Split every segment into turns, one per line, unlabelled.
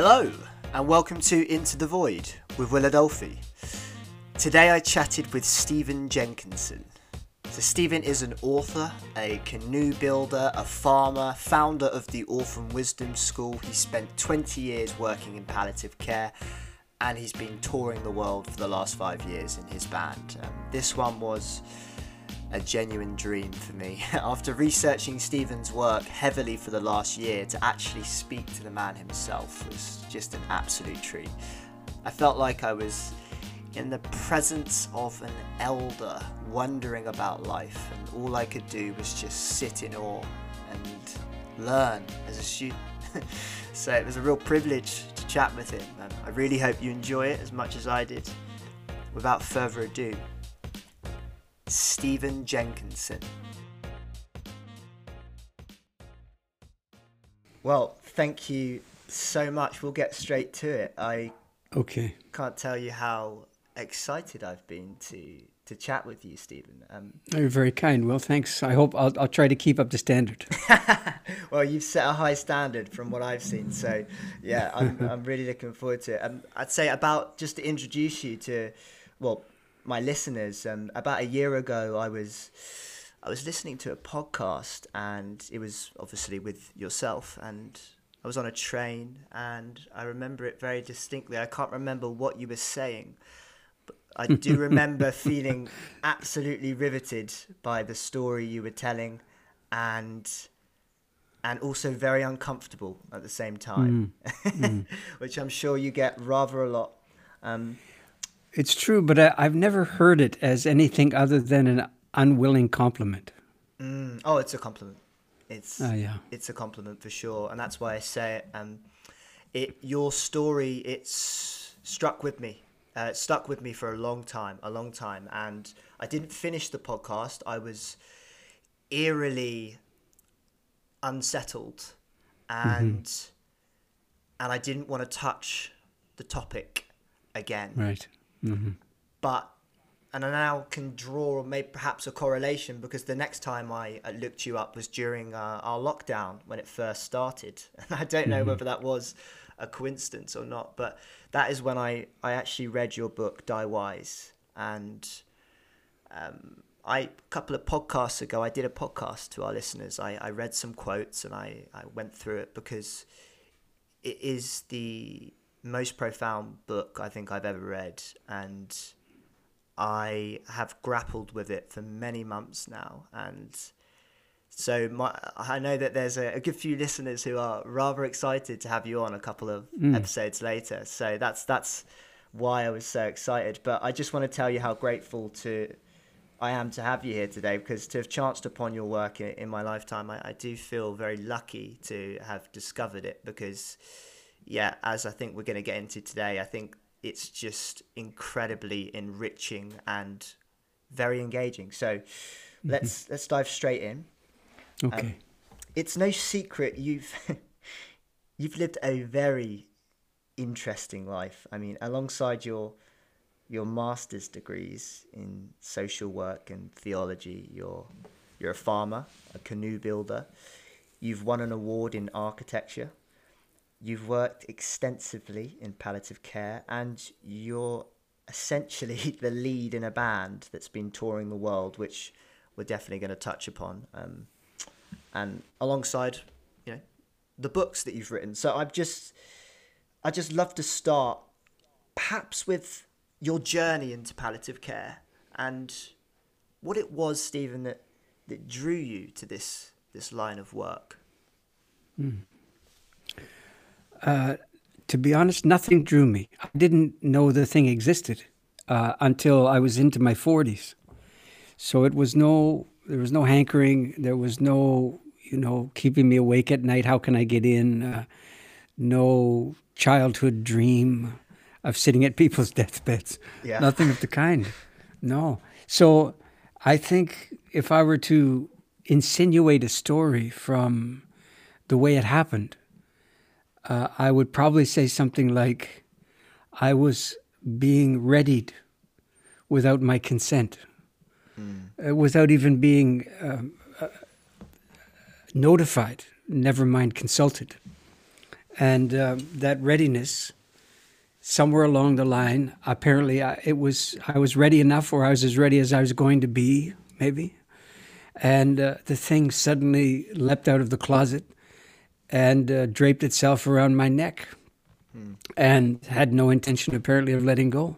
Hello, and welcome to Into the Void with Will Adolphi. Today I chatted with Stephen Jenkinson. So, Stephen is an author, a canoe builder, a farmer, founder of the Orphan Wisdom School. He spent 20 years working in palliative care and he's been touring the world for the last five years in his band. Um, this one was a genuine dream for me. After researching Stephen's work heavily for the last year, to actually speak to the man himself was just an absolute treat. I felt like I was in the presence of an elder wondering about life, and all I could do was just sit in awe and learn as a student. so it was a real privilege to chat with him, and I really hope you enjoy it as much as I did. Without further ado, Stephen Jenkinson. Well, thank you so much. We'll get straight to it. I
Okay.
can't tell you how excited I've been to to chat with you, Stephen. Um,
You're very kind. Well, thanks. I hope I'll, I'll try to keep up the standard.
well, you've set a high standard from what I've seen, so yeah, I'm, I'm really looking forward to it. Um, I'd say about just to introduce you to, well, my listeners. Um, about a year ago, I was I was listening to a podcast, and it was obviously with yourself, and I was on a train, and I remember it very distinctly. I can't remember what you were saying. but I do remember feeling absolutely riveted by the story you were telling, and and also very uncomfortable at the same time, which I'm sure you get rather a lot. Um,
It's true, but I, I've never heard it as anything other than an unwilling compliment.
mm, oh, it's a compliment. It's
Ah, yeah.
it's a compliment for sure, and that's why I say it. Um, it your story it's struck with me. Uh, it stuck with me for a long time, a long time, and I didn't finish the podcast. I was eerily unsettled, and and I didn't want to touch the topic again
Right. Hmm
but and I now can draw or maybe perhaps a correlation because the next time I, I looked you up was during uh, our lockdown when it first started, and I don't know whether that was a coincidence or not, but that is when I I actually read your book Die Wise, and um, I a couple of podcasts ago I did a podcast to our listeners. I, I read some quotes and I, I went through it because it is the most profound book I think I've ever read, and I have grappled with it for many months now, and so my I know that there's a, a good few listeners who are rather excited to have you on a couple of mm. episodes later. So that's that's why I was so excited. But I just want to tell you how grateful to I am to have you here today because to have chanced upon your work in, in my lifetime, I, I do feel very lucky to have discovered it because, yeah, as I think we're going to get into today, I think it's just incredibly enriching and very engaging. So mm-hmm. let's let's dive straight in.
Um, okay.
It's no secret you've you've lived a very interesting life. I mean, alongside your your master's degrees in social work and theology, you're you're a farmer, a canoe builder. You've won an award in architecture. You've worked extensively in palliative care, and you're essentially the lead in a band that's been touring the world, which we're definitely going to touch upon. Um, and alongside, you know, the books that you've written. So I've just, I just love to start, perhaps with your journey into palliative care and what it was, Stephen, that that drew you to this this line of work.
To be honest, nothing drew me. I didn't know the thing existed uh, until I was into my 40s. So it was no, there was no hankering. There was no, you know, keeping me awake at night. How can I get in? Uh, no childhood dream of sitting at people's deathbeds.
Yeah.
Nothing of the kind. No. So I think if I were to insinuate a story from the way it happened, uh, I would probably say something like, I was being readied without my consent, uh, without even being um, uh, notified, never mind consulted. and uh, that readiness somewhere along the line apparently I, it was i was ready enough or i was as ready as i was going to be maybe. And uh, the thing suddenly leapt out of the closet and uh, draped itself around my neck and had no intention apparently of letting go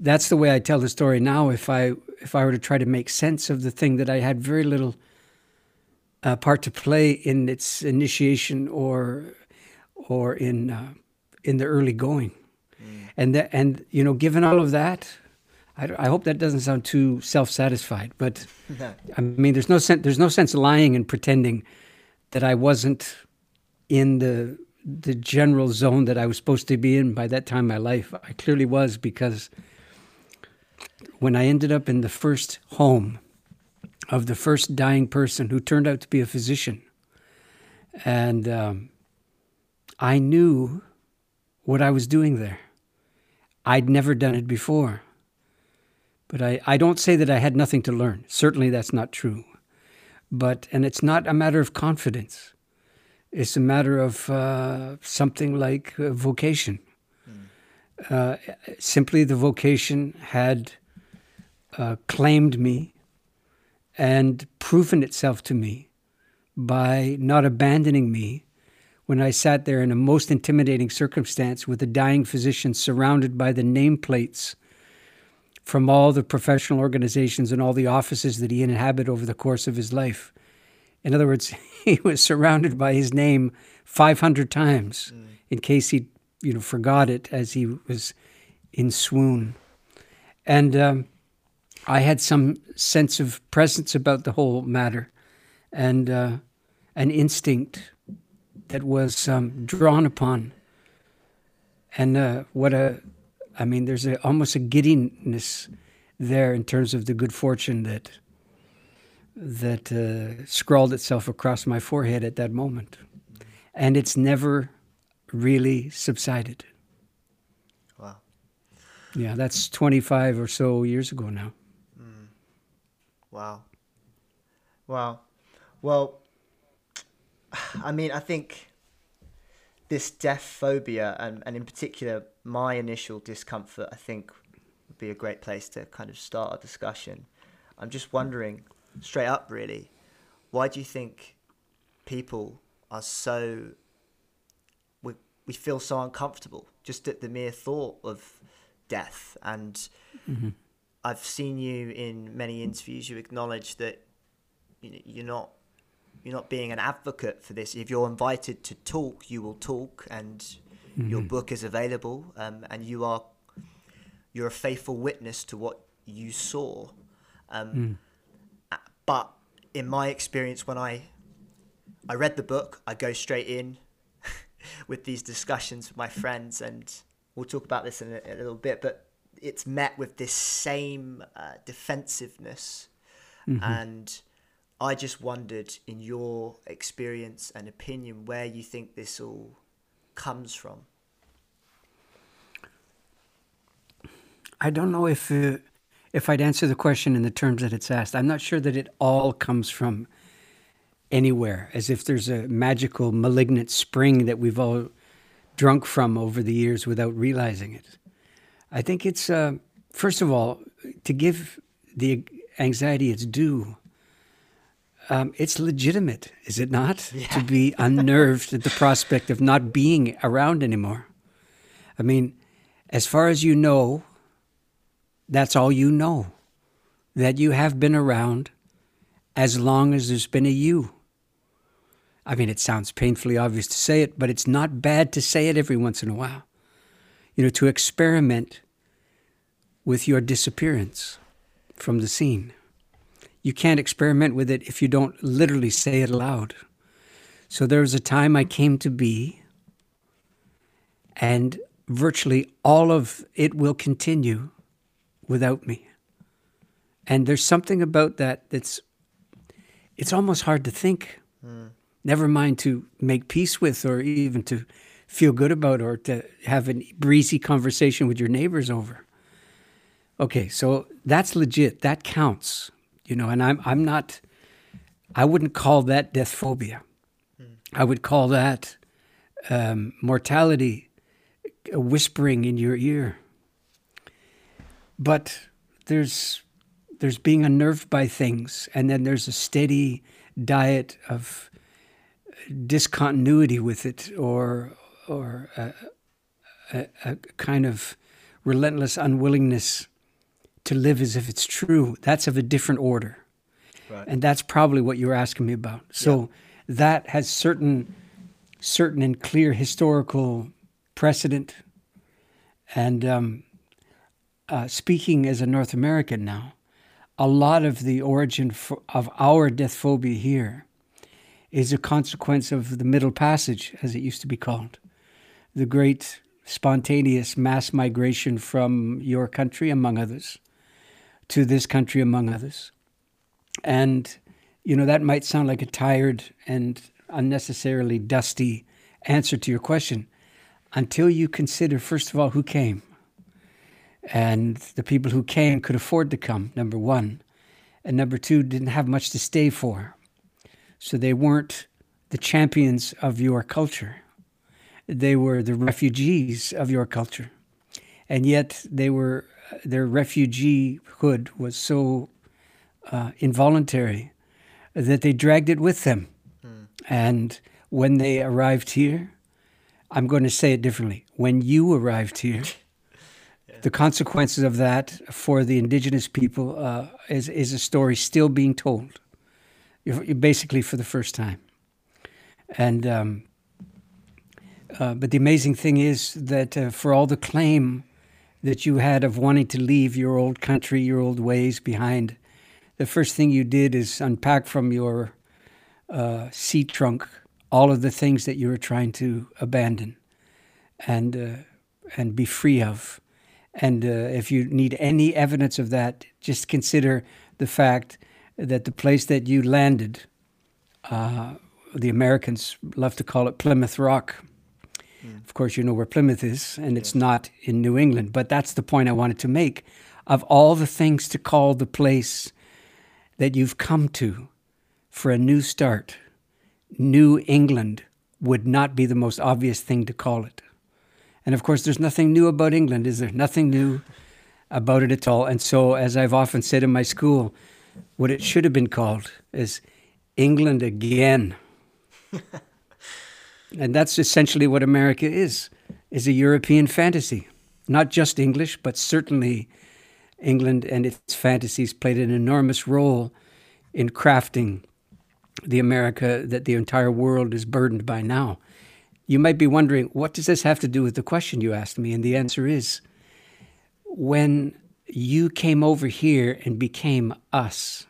that's the way i tell the story now if i if i were to try to make sense of the thing that i had very little uh, part to play in its initiation or or in uh, in the early going and that and you know given all of that I, I hope that doesn't sound too self-satisfied but
No.
I mean, there's no sense. There's no sense lying and pretending that I wasn't in the the general zone that I was supposed to be in by that time in my life. I clearly was because when I ended up in the first home of the first dying person who turned out to be a physician, and um, I knew what I was doing there. I'd never done it before. But I, I don't say that I had nothing to learn. Certainly that's not true. But, and it's not a matter of confidence, it's a matter of uh, something like uh, vocation. Uh, simply, the vocation had uh, claimed me and proven itself to me by not abandoning me when I sat there in a most intimidating circumstance with a dying physician surrounded by the nameplates from all the professional organizations and all the offices that he inhabited over the course of his life. In other words, he was surrounded by his name 500 times in case he, you know, forgot it as he was in swoon. And um, I had some sense of presence about the whole matter and uh, an instinct that was um, drawn upon. And uh, what a, I mean, there's a, almost a giddiness there in terms of the good fortune that that uh, scrawled itself across my forehead at that moment, and it's never really subsided.
Wow.
Yeah, that's 25 or so years ago now.
Wow. Wow. Well, I mean, I think this death phobia, and, and in particular, my initial discomfort, I think would be a great place to kind of start a discussion. I'm just wondering, straight up, really, why do you think people are so. We, we feel so uncomfortable just at the mere thought of death and I've seen you in many interviews. You acknowledge that you know, you're not you're not being an advocate for this. If you're invited to talk, you will talk, and your book is available, um, and you are you're a faithful witness to what you saw. Um, a- But in my experience, when I I read the book, I go straight in with these discussions with my friends, and we'll talk about this in a, a little bit. But it's met with this same uh, defensiveness, and I just wondered, in your experience and opinion, where you think this all comes from.
I don't know if uh, if I'd answer the question in the terms that it's asked. I'm not sure that it all comes from anywhere, as if there's a magical malignant spring that we've all drunk from over the years without realizing it. I think it's uh, first of all to give the anxiety its due. Um, it's legitimate, is it not, to be unnerved at the prospect of not being around anymore. I mean, as far as you know, that's all you know. That you have been around as long as there's been a you. I mean, it sounds painfully obvious to say it, but it's not bad to say it every once in a while. You know, to experiment with your disappearance from the scene. You can't experiment with it if you don't literally say it aloud. So there was a time I came to be, and virtually all of it will continue without me. And there's something about that that's it's almost hard to think. Hmm. Never mind to make peace with or even to feel good about or to have a breezy conversation with your neighbors over. Okay, so that's legit. That counts. You know, and I'm I'm not I wouldn't call that death phobia. Hmm. I would call that um, mortality uh, whispering in your ear. But there's there's being unnerved by things, and then there's a steady diet of discontinuity with it, or or a, a, a kind of relentless unwillingness to live as if it's true. That's of a different order, right. and that's probably what you're asking me about. So yeah. that has certain certain and clear historical precedent, and um, uh, speaking as a North American now, a lot of the origin of our death phobia here is a consequence of the Middle Passage, as it used to be called, the great spontaneous mass migration from your country, among others, to this country, among others. And, you know, that might sound like a tired and unnecessarily dusty answer to your question until you consider, first of all, who came and the people who came could afford to come, number one. And number two, didn't have much to stay for. So they weren't the champions of your culture. They were the refugees of your culture. And yet they were their refugeehood was so uh, involuntary that they dragged it with them. Mm. And when they arrived here, I'm going to say it differently. When you arrived here, the consequences of that for the indigenous people uh, is, is a story still being told, basically for the first time. And um, uh, but the amazing thing is that uh, for all the claim that you had of wanting to leave your old country, your old ways behind, the first thing you did is unpack from your uh, seat trunk all of the things that you were trying to abandon and uh, and be free of and uh, if you need any evidence of that, just consider the fact that the place that you landed, uh, the Americans love to call it Plymouth Rock. Mm. Of course, you know where Plymouth is, and it's not in New England, but that's the point I wanted to make. Of all the things to call the place that you've come to for a new start, New England would not be the most obvious thing to call it. And of course, there's nothing new about England, is there? Nothing new about it at all. And so, as I've often said in my school, what it should have been called is England again. and that's essentially what America is, is a European fantasy. Not just English, but certainly England and its fantasies played an enormous role in crafting the America that the entire world is burdened by now. You might be wondering, what does this have to do with the question you asked me? And the answer is when you came over here and became us,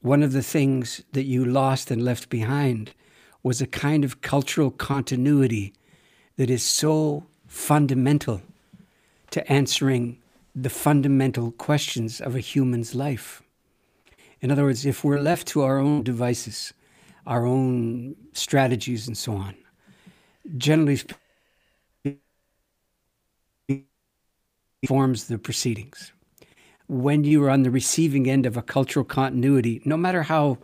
one of the things that you lost and left behind was a kind of cultural continuity that is so fundamental to answering the fundamental questions of a human's life. In other words, if we're left to our own devices, our own strategies and so on. Generally forms the proceedings. When you are on the receiving end of a cultural continuity, no matter how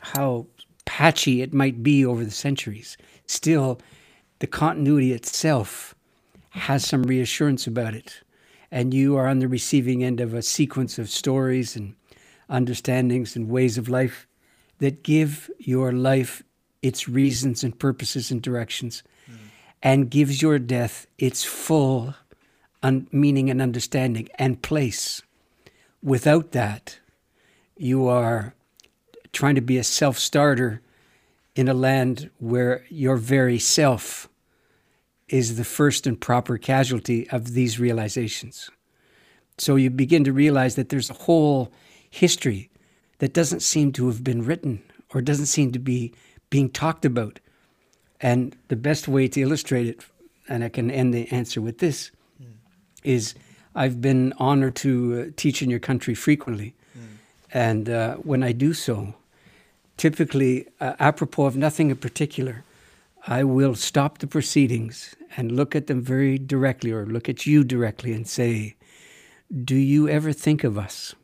how patchy it might be over the centuries, still the continuity itself has some reassurance about it. And you are on the receiving end of a sequence of stories and understandings and ways of life that give your life its reasons and purposes and directions mm. and gives your death its full un- meaning and understanding and place. Without that, you are trying to be a self starter in a land where your very self is the first and proper casualty of these realizations. So you begin to realize that there's a whole history that doesn't seem to have been written or doesn't seem to be being talked about. And the best way to illustrate it, and I can end the answer with this, mm. is I've been honored to uh, teach in your country frequently. Mm. And uh, when I do so, typically, uh, apropos of nothing in particular, I will stop the proceedings and look at them very directly or look at you directly and say, Do you ever think of us?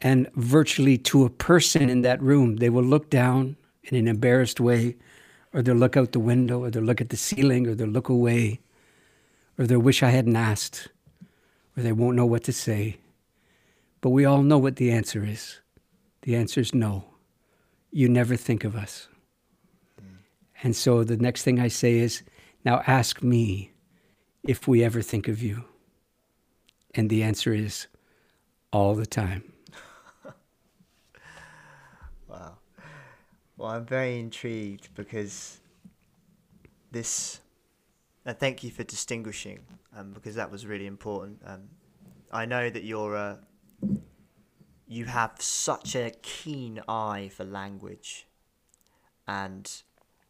And virtually to a person in that room, they will look down in an embarrassed way, or they'll look out the window, or they'll look at the ceiling, or they'll look away, or they'll wish I hadn't asked, or they won't know what to say. But we all know what the answer is. The answer is no. You never think of us. Hmm. And so the next thing I say is, now ask me if we ever think of you. And the answer is all the time.
Well, I'm very intrigued because this, and thank you for distinguishing, um, because that was really important. Um, I know that you're a, you have such a keen eye for language, and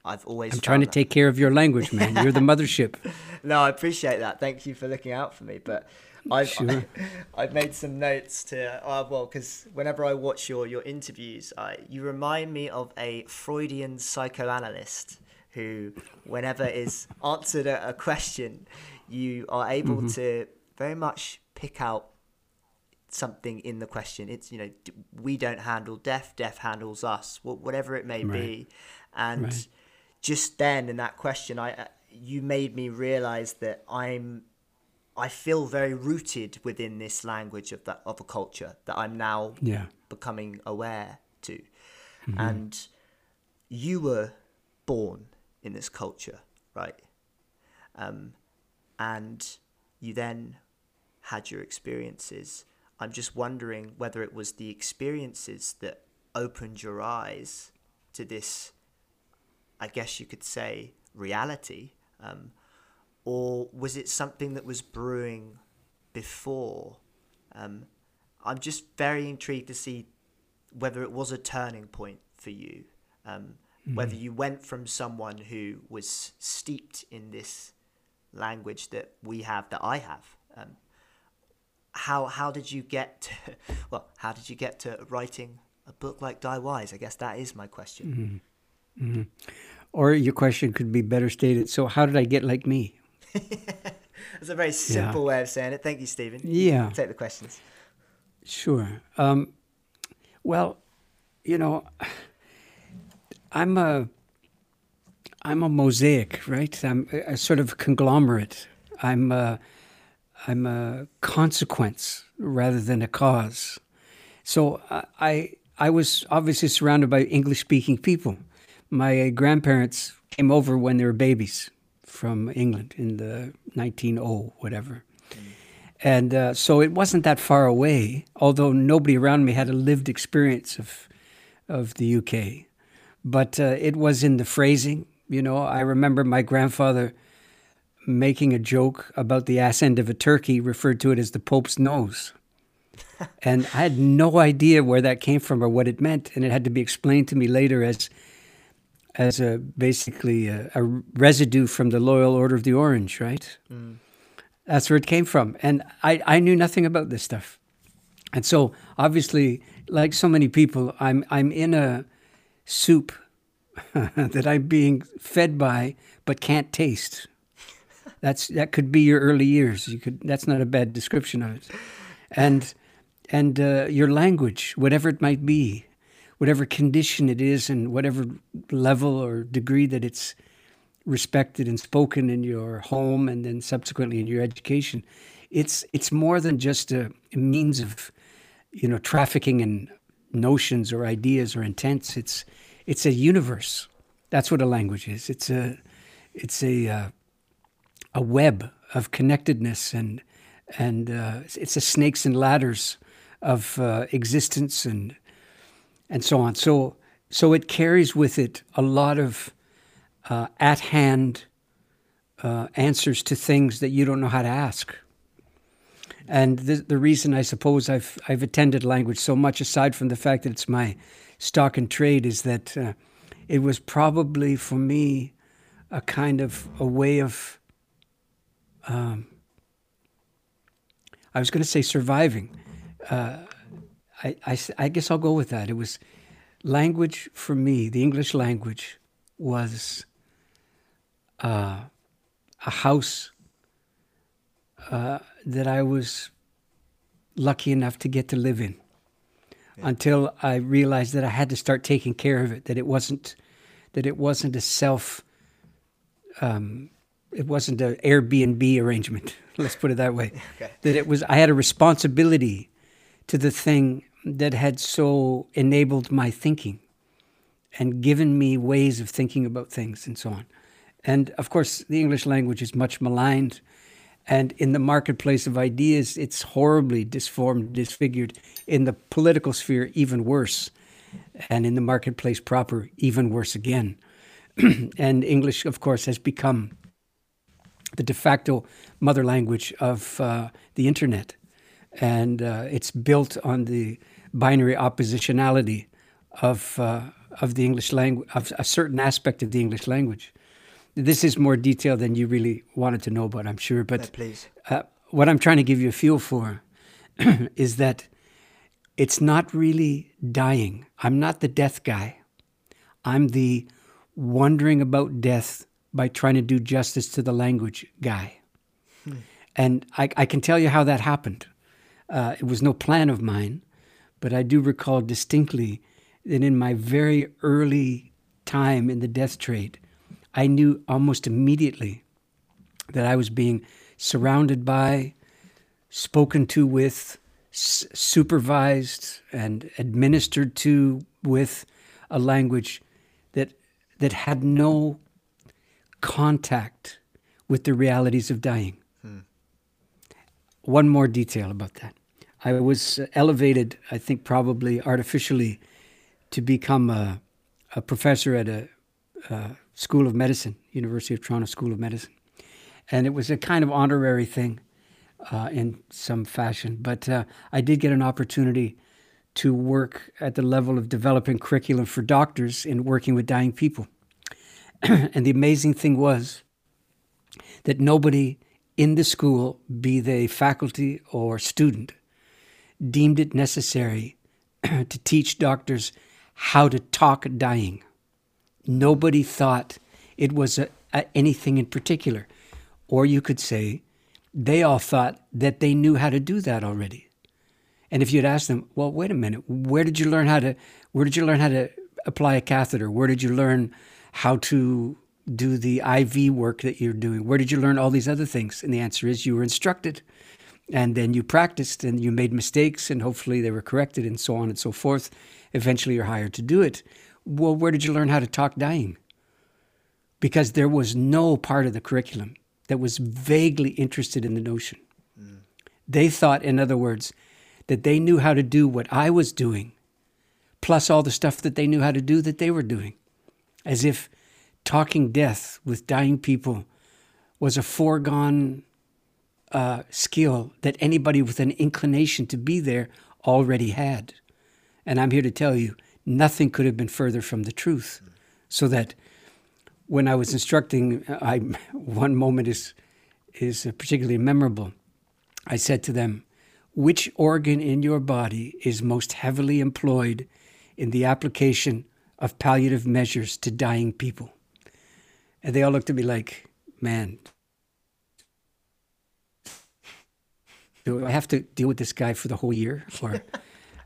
I've always.
I'm trying to
that.
take care of your language, man. You're the mothership.
no, I appreciate that. Thank you for looking out for me. But I've sure. I, have made some notes to uh, well, because whenever I watch your your interviews, I, you remind me of a Freudian psychoanalyst who, whenever is answered a, a, question, you are able mm-hmm. to very much pick out something in the question. It's you know we don't handle death, death handles us, whatever it may right. be, and. Right just then in that question, I uh, you made me realize that I'm I feel very rooted within this language of that of a culture that I'm now
yeah.
becoming aware to, mm-hmm. and you were born in this culture, right? Um, and you then had your experiences. I'm just wondering whether it was the experiences that opened your eyes to this I guess you could say, reality? Um, or was it something that was brewing before? Um, I'm just very intrigued to see whether it was a turning point for you, um, mm-hmm. whether you went from someone who was steeped in this language that we have, that I have. Um, how how did you get to, well? How did you get to writing a book like Die Wise? I guess that is my question.
Mm-hmm. Mm-hmm. Or your question could be better stated. So, how did I get like me?
That's a very simple yeah. way of saying it. Thank you, Stephen.
Yeah.
Take the questions.
Sure. Um, well, you know, I'm a I'm a mosaic, right? I'm a, a sort of conglomerate. I'm a, I'm a consequence rather than a cause. So I I was obviously surrounded by English speaking people my grandparents came over when they were babies from England in the 1900 whatever. And uh, so it wasn't that far away, although nobody around me had a lived experience of, of the UK. But uh, it was in the phrasing. You know, I remember my grandfather making a joke about the ass end of a turkey, referred to it as the Pope's nose. and I had no idea where that came from or what it meant. And it had to be explained to me later as as a basically a, a, residue from the Loyal Order of the Orange, right? Mm. That's where it came from, and I I knew nothing about this stuff, and so obviously, like so many people, I'm I'm in a soup that I'm being fed by but can't taste. That's that could be your early years. You could that's not a bad description of it, and and uh, your language, whatever it might be, whatever condition it is and whatever level or degree that it's respected and spoken in your home and then subsequently in your education it's it's more than just a, means of you know trafficking in notions or ideas or intents. It's it's a universe. That's what a language is. It's a it's a uh, a web of connectedness and and uh, it's a snakes and ladders of uh, existence and and so on. So, so it carries with it a lot of uh, at hand uh, answers to things that you don't know how to ask. And the, the reason I suppose I've, I've attended language so much, aside from the fact that it's my stock and trade, is that uh, it was probably for me a kind of a way of, um, I was going to say surviving. Uh, I, I, I guess I'll go with that. It was language for me, the English language was uh, a house uh, that I was lucky enough to get to live in yeah. until I realized that I had to start taking care of it, that it wasn't that it wasn't a self, um, it wasn't an Airbnb arrangement. Let's put it that way.
Okay.
That it was, I had a responsibility to the thing that had so enabled my thinking and given me ways of thinking about things and so on. And of course, the English language is much maligned. And in the marketplace of ideas, it's horribly disformed, disfigured. In the political sphere, even worse. And in the marketplace proper, even worse again. and English, of course, has become the de facto mother language of uh, the internet. And uh, it's built on the binary oppositionality of, uh, of the English language, of a certain aspect of the English language. This is more detail than you really wanted to know about, I'm sure. But uh, what I'm trying to give you a feel for is that it's not really dying. I'm not the death guy. I'm the wondering about death by trying to do justice to the language guy. And I, I can tell you how that happened. Uh, it was no plan of mine, but I do recall distinctly that in my very early time in the death trade, I knew almost immediately that I was being surrounded by, spoken to with, s- supervised, and administered to with a language that that had no contact with the realities of dying. Hmm. One more detail about that. I was elevated, I think probably artificially, to become a, a professor at a, uh School of Medicine, University of Toronto School of Medicine. And it was a kind of honorary thing uh, in some fashion. But uh, I did get an opportunity to work at the level of developing curriculum for doctors in working with dying people. and the amazing thing was that nobody in the school, be they faculty or student, deemed it necessary to teach doctors how to talk dying. Nobody thought it was a, a, anything in particular. Or you could say they all thought that they knew how to do that already. And if you'd ask them, well, wait a minute, where did you learn how to where did you learn how to apply a catheter? Where did you learn how to do the IV work that you're doing? Where did you learn all these other things? And the answer is you were instructed. And then you practiced and you made mistakes and hopefully they were corrected and so on and so forth. Eventually you're hired to do it. Well, where did you learn how to talk dying? Because there was no part of the curriculum that was vaguely interested in the notion. Mm. They thought, in other words, that they knew how to do what I was doing, plus all the stuff that they knew how to do that they were doing. As if talking death with dying people was a foregone uh, skill that anybody with an inclination to be there already had. And I'm here to tell you, nothing could have been further from the truth. So that when I was instructing, I, one moment is, is particularly memorable. I said to them, Which organ in your body is most heavily employed in the application of palliative measures to dying people? And they all looked at me like, Man, do I have to deal with this guy for the whole year? Or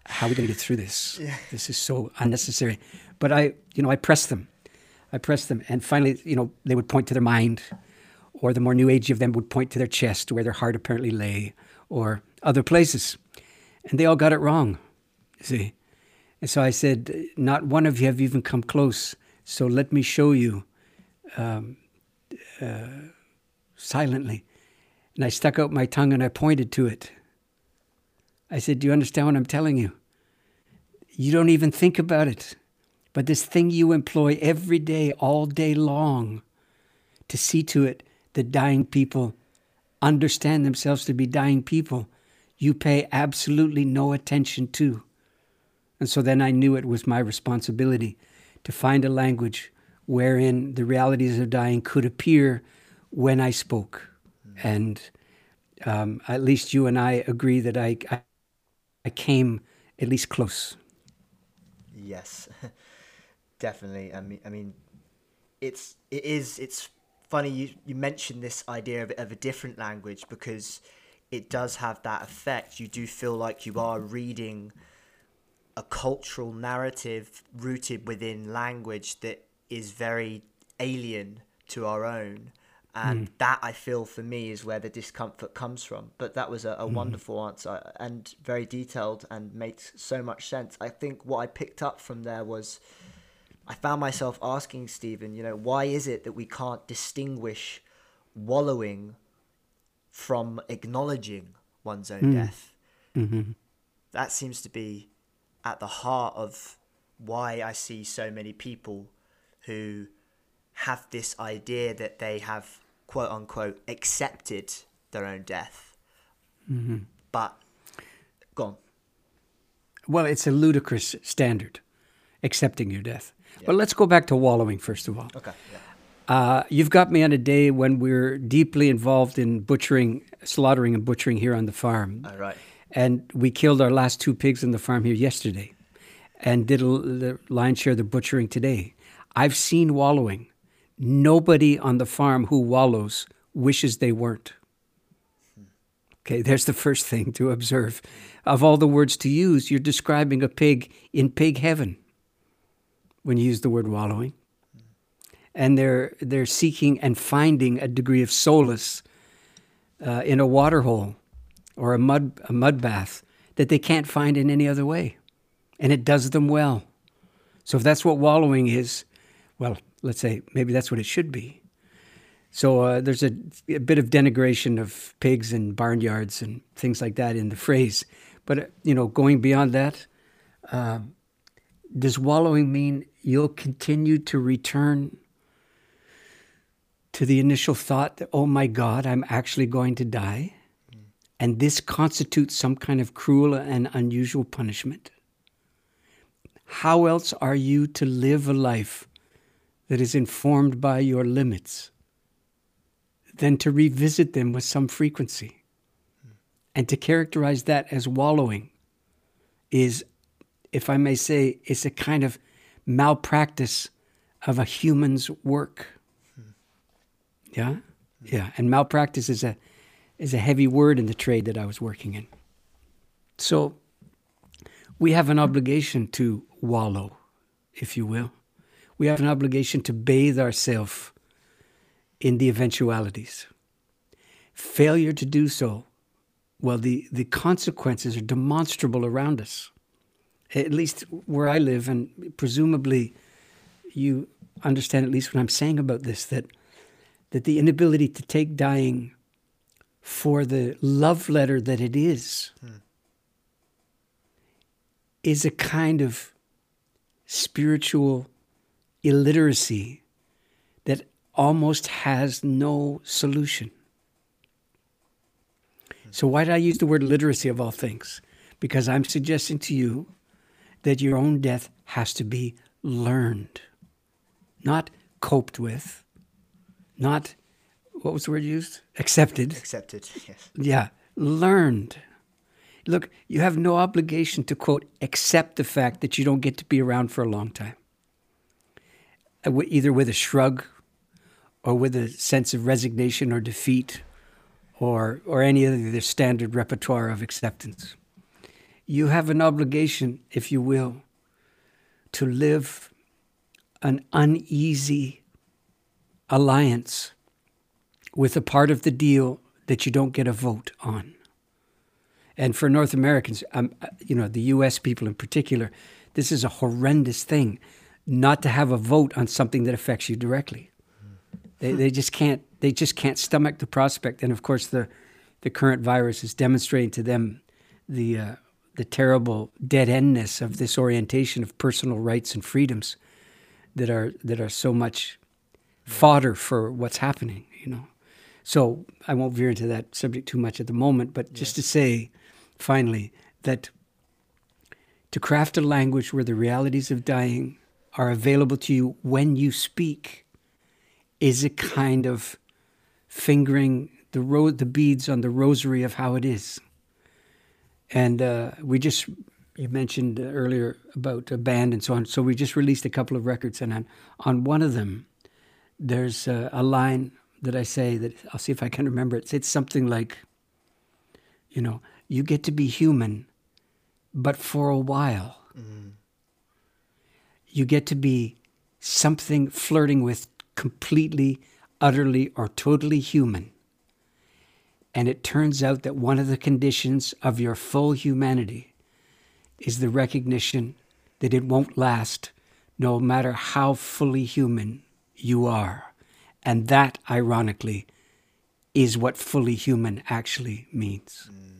how are we going to get through this? This is so unnecessary. But I, you know, I pressed them. I pressed them. And finally, you know, they would point to their mind, or the more new age of them would point to their chest, where their heart apparently lay, or other places. And they all got it wrong, you see. And so I said, Not one of you have even come close. So let me show you um, uh, silently. And I stuck out my tongue and I pointed to it. I said, Do you understand what I'm telling you? You don't even think about it. But this thing you employ every day, all day long, to see to it that dying people understand themselves to be dying people, you pay absolutely no attention to. And so then I knew it was my responsibility to find a language wherein the realities of dying could appear when I spoke. And um, at least you and I agree that I, I, I came at least close.
Yes, definitely. I mean, I mean, it's it is it's funny you you mentioned this idea of, of a different language because it does have that effect. You do feel like you are reading a cultural narrative rooted within language that is very alien to our own. And hmm. that I feel for me is where the discomfort comes from. But that was a, a hmm. wonderful answer and very detailed and made so much sense. I think what I picked up from there was I found myself asking Stephen, you know, why is it that we can't distinguish wallowing from acknowledging one's own hmm. death? Mm-hmm. That seems to be at the heart of why I see so many people who have this idea that they have quote unquote accepted their own death. But gone.
Well, it's a ludicrous standard, accepting your death. But let's go back to wallowing first of all.
Okay. Yeah.
Uh, you've got me on a day when we're deeply involved in butchering, slaughtering, and butchering here on the farm.
All right.
And we killed our last two pigs on the farm here yesterday and did a, the lion's share of the butchering today. I've seen wallowing. Nobody on the farm who wallows wishes they weren't. Okay, there's the first thing to observe. Of all the words to use, you're describing a pig in pig heaven when you use the word wallowing. And they're, they're seeking and finding a degree of solace uh, in a water hole or a mud, a mud bath that they can't find in any other way. And it does them well. So if that's what wallowing is, well, let's say maybe that's what it should be. So uh, there's a, a bit of denigration of pigs and barnyards and things like that in the phrase. But, uh, you know, going beyond that, uh, does wallowing mean you'll continue to return to the initial thought that, oh my God, I'm actually going to die? And this constitutes some kind of cruel and unusual punishment? How else are you to live a life that is informed by your limits than to revisit them with some frequency? And to characterize that as wallowing is, if I may say, it's a kind of malpractice of a human's work. Yeah? Yeah. And malpractice is a is a heavy word in the trade that I was working in. So we have an obligation to wallow, if you will. We have an obligation to bathe ourselves in the eventualities. Failure to do so, well, the, the consequences are demonstrable around us. At least where I live, and presumably you understand at least what I'm saying about this, that that the inability to take dying for the love letter that it is hmm. is a kind of spiritual illiteracy that almost has no solution. So, why did I use the word literacy of all things? Because I'm suggesting to you that your own death has to be learned, not coped with, not, what was the word used? Accepted.
Accepted. Yes.
Yeah, learned. Look, you have no obligation to, quote, accept the fact that you don't get to be around for a long time. Either with a shrug or with a sense of resignation or defeat or, or any other standard repertoire of acceptance. You have an obligation, if you will, to live an uneasy alliance with a part of the deal that you don't get a vote on. And for North Americans, um, uh, you know, the U.S. people in particular, this is a horrendous thing, not to have a vote on something that affects you directly. They, they just can't. They just can't stomach the prospect. And of course, the the current virus is demonstrating to them the uh, the terrible dead endness of this orientation of personal rights and freedoms that are that are so much fodder for what's happening. You know. So I won't veer into that subject too much at the moment, but just to say, finally, that to craft a language where the realities of dying are available to you when you speak is a kind of fingering the ro- the beads on the rosary of how it is. And uh, we just you mentioned earlier about a band and so on. So we just released a couple of records, and on on one of them, there's a, a line that I say that I'll see if I can remember it. It's something like, you know, you get to be human, but for a while. You get to be something flirting with completely, utterly, or totally human. And it turns out that one of the conditions of your full humanity is the recognition that it won't last no matter how fully human you are. And that, ironically, is what fully human actually means. Mm.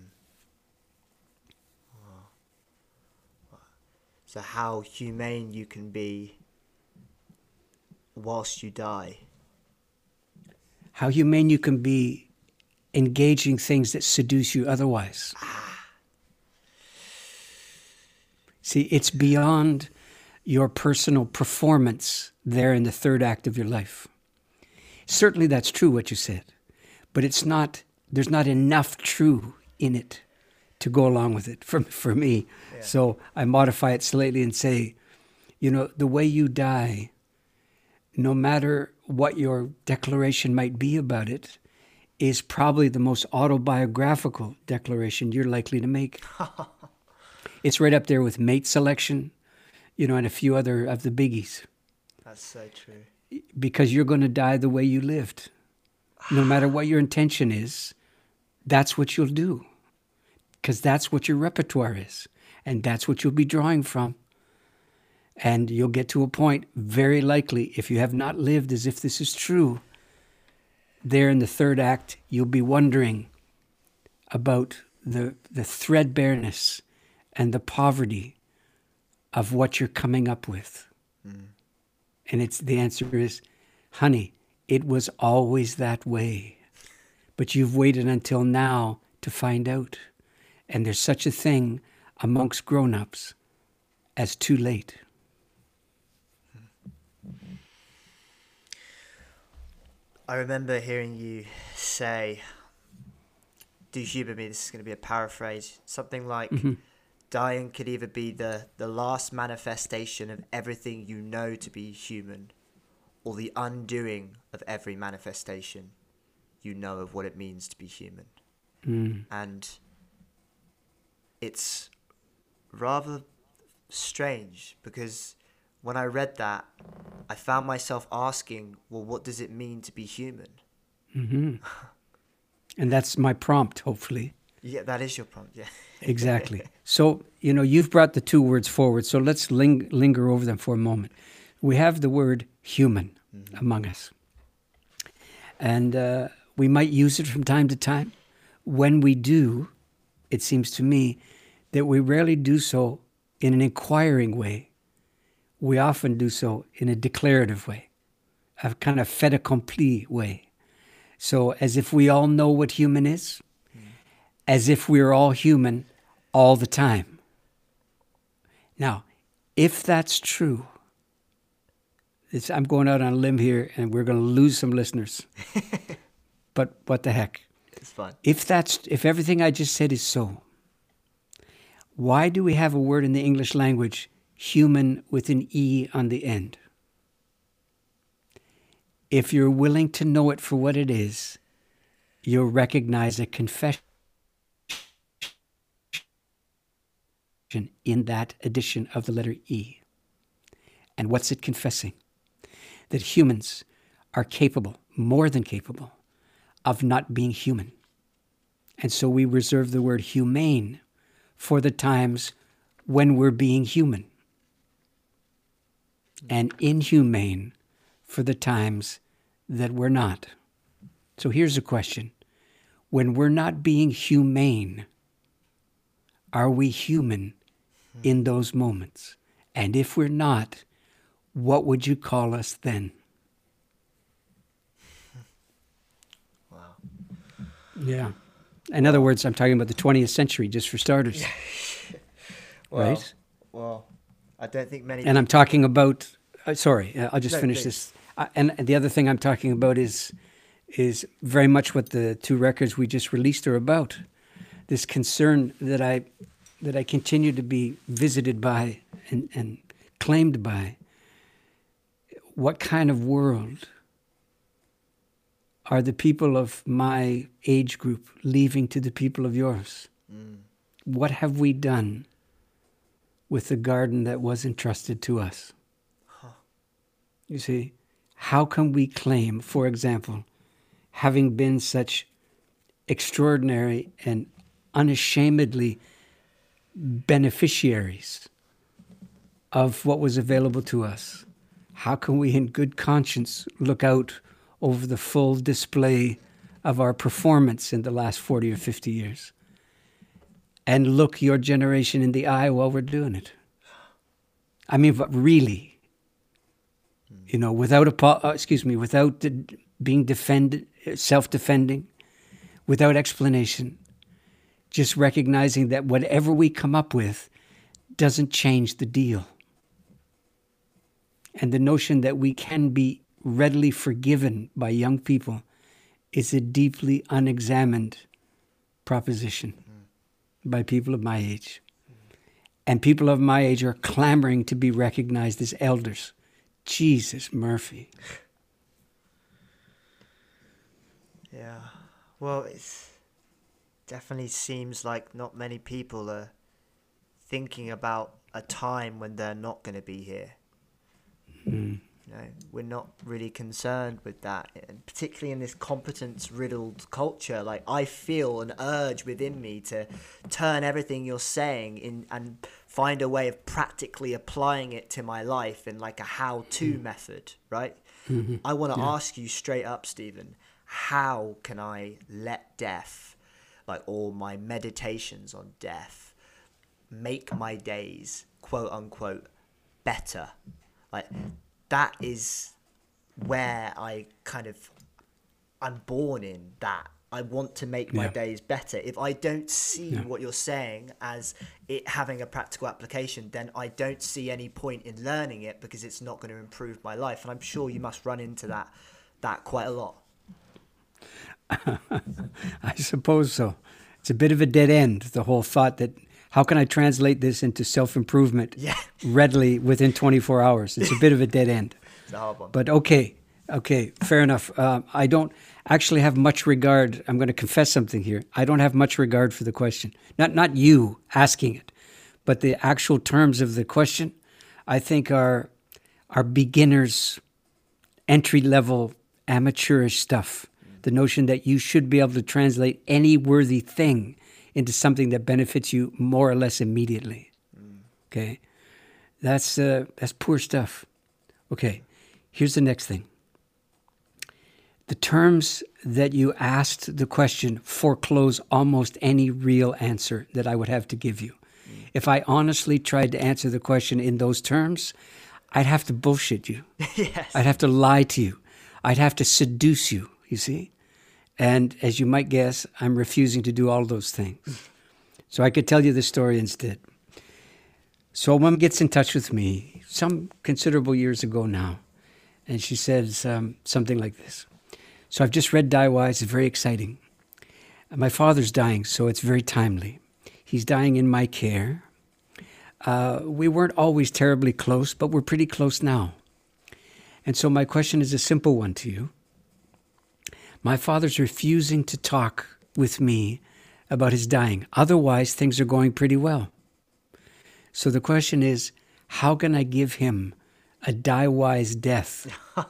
So, how humane you can be whilst you die.
How humane you can be engaging things that seduce you otherwise. Ah. See, it's beyond your personal performance there in the third act of your life. Certainly that's true what you said, but it's not there's not enough true in it to go along with it for for me. Yeah. So I modify it slightly and say, you know, the way you die, no matter what your declaration might be about it, is probably the most autobiographical declaration you're likely to make. it's right up there with mate selection, you know, and a few other of the biggies.
That's so true
because you're going to die the way you lived. No matter what your intention is, that's what you'll do. Because that's what your repertoire is. And that's what you'll be drawing from. And you'll get to a point, very likely, if you have not lived as if this is true, there in the third act, you'll be wondering about the, the threadbareness and the poverty of what you're coming up with. Mm. And it's the answer is, honey, it was always that way. But you've waited until now to find out. And there's such a thing amongst grown ups as too late.
I remember hearing you say, do humor me, this is going to be a paraphrase, something like, mm-hmm dying could either be the, the last manifestation of everything you know to be human or the undoing of every manifestation you know of what it means to be human. Mm. And it's rather strange because when I read that, I found myself asking, well, what does it mean to be human?
Mm-hmm. and that's my prompt, hopefully.
Yeah, that is your prompt. Yeah.
exactly. So, you know, you've brought the two words forward. So let's ling- linger over them for a moment. We have the word human mm-hmm. among us. And uh, we might use it from time to time. When we do, it seems to me that we rarely do so in an inquiring way. We often do so in a declarative way, a kind of fait accompli way. So, as if we all know what human is, as if we're all human all the time. Now, if that's true, I'm going out on a limb here and we're going to lose some listeners. but what the heck?
It's fun.
If that's if everything I just said is so, why do we have a word in the English language human with an e on the end? If you're willing to know it for what it is, you'll recognize a confession in that addition of the letter E. And what's it confessing? That humans are capable, more than capable, of not being human. And so we reserve the word humane for the times when we're being human, and inhumane for the times that we're not. So here's a question When we're not being humane, are we human in those moments? And if we're not, what would you call us then?
Wow.
Yeah. In other words, I'm talking about the 20th century, just for starters.
well,
right?
Well, I don't think many.
And I'm talking about. Uh, sorry, uh, I'll just no, finish please. this. Uh, and the other thing I'm talking about is is very much what the two records we just released are about. This concern that I that I continue to be visited by and, and claimed by, what kind of world are the people of my age group leaving to the people of yours? Mm. What have we done with the garden that was entrusted to us? Huh. You see, how can we claim, for example, having been such extraordinary and unashamedly beneficiaries of what was available to us? How can we, in good conscience, look out over the full display of our performance in the last 40 or 50 years and look your generation in the eye while we're doing it? I mean, but really, you know, without a, uh, excuse me, without being defended, self-defending, without explanation, just recognizing that whatever we come up with doesn't change the deal. And the notion that we can be readily forgiven by young people is a deeply unexamined proposition by people of my age. And people of my age are clamoring to be recognized as elders. Jesus Murphy.
Yeah. Well, it definitely seems like not many people are thinking about a time when they're not going to be here. Mm. You know, we're not really concerned with that, and particularly in this competence-riddled culture. Like I feel an urge within me to turn everything you're saying in and find a way of practically applying it to my life in like a how-to mm. method. Right? Mm-hmm. I want to yeah. ask you straight up, Stephen. How can I let death, like all my meditations on death, make my days quote unquote better? Like that is where I kind of I'm born in that. I want to make my yeah. days better. If I don't see yeah. what you're saying as it having a practical application, then I don't see any point in learning it because it's not going to improve my life. And I'm sure you must run into that that quite a lot.
I suppose so. It's a bit of a dead end, the whole thought that how can I translate this into self improvement
yeah.
readily within 24 hours? It's a bit of a dead end.
it's a hard one.
But okay, okay, fair enough. Uh, I don't actually have much regard. I'm going to confess something here. I don't have much regard for the question. Not not you asking it, but the actual terms of the question. I think are are beginners, entry level, amateurish stuff. The notion that you should be able to translate any worthy thing into something that benefits you more or less immediately. Mm. Okay, that's uh, that's poor stuff. Okay, here's the next thing. The terms that you asked the question foreclose almost any real answer that I would have to give you. Mm. If I honestly tried to answer the question in those terms, I'd have to bullshit you.
yes.
I'd have to lie to you. I'd have to seduce you, you see? And as you might guess, I'm refusing to do all those things. So I could tell you the story instead. So a woman gets in touch with me some considerable years ago now, and she says um, something like this. So I've just read Die Wise, it's very exciting. My father's dying, so it's very timely. He's dying in my care. Uh, we weren't always terribly close, but we're pretty close now. And so my question is a simple one to you. My father's refusing to talk with me about his dying. Otherwise, things are going pretty well. So the question is how can I give him a die wise death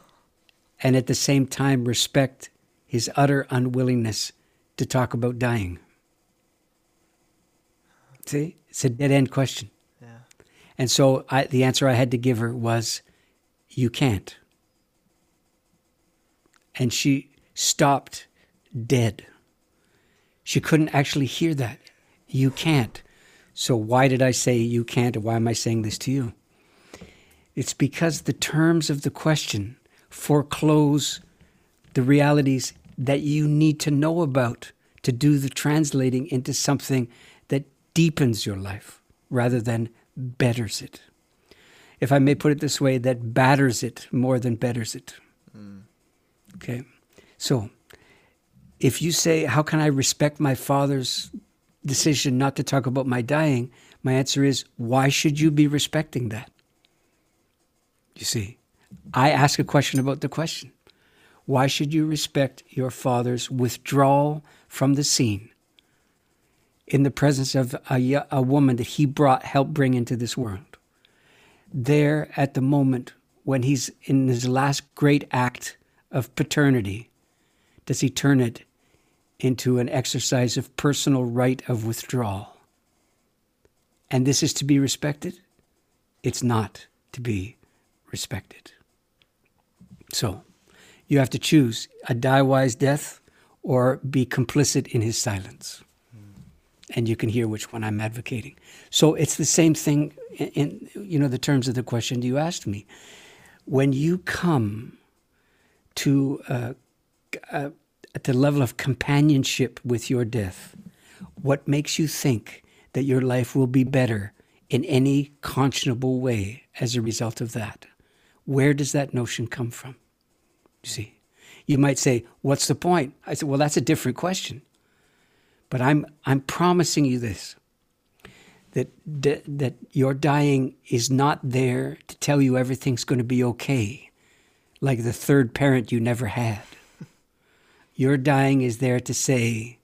and at the same time respect his utter unwillingness to talk about dying? See, it's a dead end question.
Yeah.
And so I, the answer I had to give her was, You can't. And she stopped dead. She couldn't actually hear that. You can't. So why did I say you can't, and why am I saying this to you? It's because the terms of the question foreclose the realities that you need to know about to do the translating into something that deepens your life rather than betters it. If I may put it this way, that batters it more than betters it. Mm. Okay. So, if you say, How can I respect my father's decision not to talk about my dying? My answer is, Why should you be respecting that? You see, I ask a question about the question. Why should you respect your father's withdrawal from the scene in the presence of a, a woman that he brought, helped bring into this world? There at the moment when he's in his last great act of paternity, does he turn it into an exercise of personal right of withdrawal? And this is to be respected? It's not to be respected. So, you have to choose a die wise death or be complicit in his silence. And you can hear which one I'm advocating. So it's the same thing in, in you know the terms of the question you asked me. When you come to uh, uh, at the level of companionship with your death, what makes you think that your life will be better in any conscionable way as a result of that? Where does that notion come from? You see, you might say, What's the point? I said, Well, that's a different question. But I'm, I'm promising you this that, that your dying is not there to tell you everything's going to be okay, like the third parent you never had. Your dying is there to say,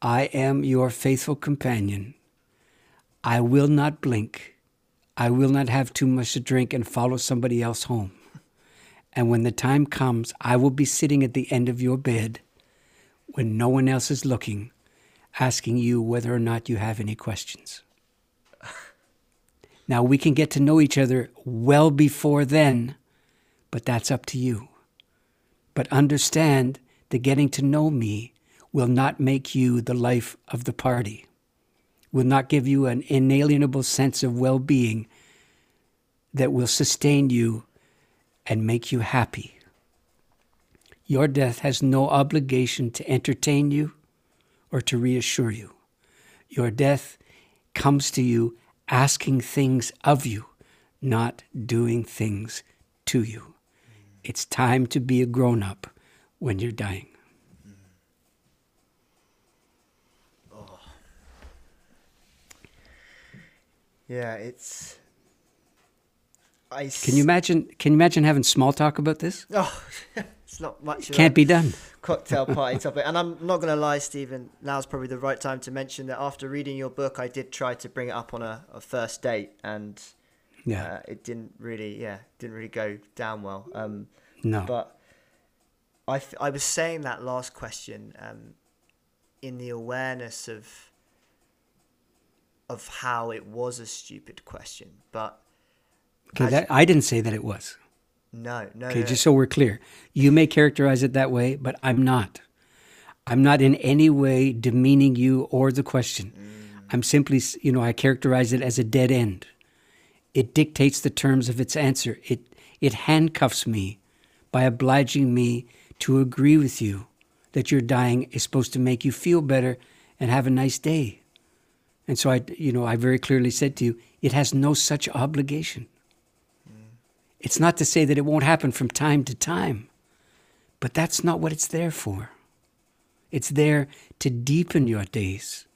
I am your faithful companion. I will not blink. I will not have too much to drink and follow somebody else home. And when the time comes, I will be sitting at the end of your bed when no one else is looking, asking you whether or not you have any questions. Now, we can get to know each other well before then, but that's up to you. But understand that getting to know me will not make you the life of the party, will not give you an inalienable sense of well being that will sustain you and make you happy. Your death has no obligation to entertain you or to reassure you. Your death comes to you asking things of you, not doing things to you. It's time to be a grown up when you're dying.
Oh. Yeah, it's
I can you imagine? Can you imagine having small talk about this?
Oh, it's not much.
Can't be done.
Cocktail party topic, and I'm not going to lie, Stephen. Now's probably the right time to mention that after reading your book, I did try to bring it up on a, a first date, and yeah, uh, it didn't really, yeah, didn't really go down well. Um,
no,
but I, I was saying that last question um, in the awareness of of how it was a stupid question, but
Okay, that, I didn't say that it was.
No, no.
Okay,
no.
just so we're clear. You may characterize it that way, but I'm not. I'm not in any way demeaning you or the question. Mm. I'm simply, you know, I characterize it as a dead end. It dictates the terms of its answer. It it handcuffs me by obliging me to agree with you that your dying is supposed to make you feel better and have a nice day. And so I, you know, I very clearly said to you, it has no such obligation. Mm. It's not to say that it won't happen from time to time, but that's not what it's there for. It's there to deepen your days,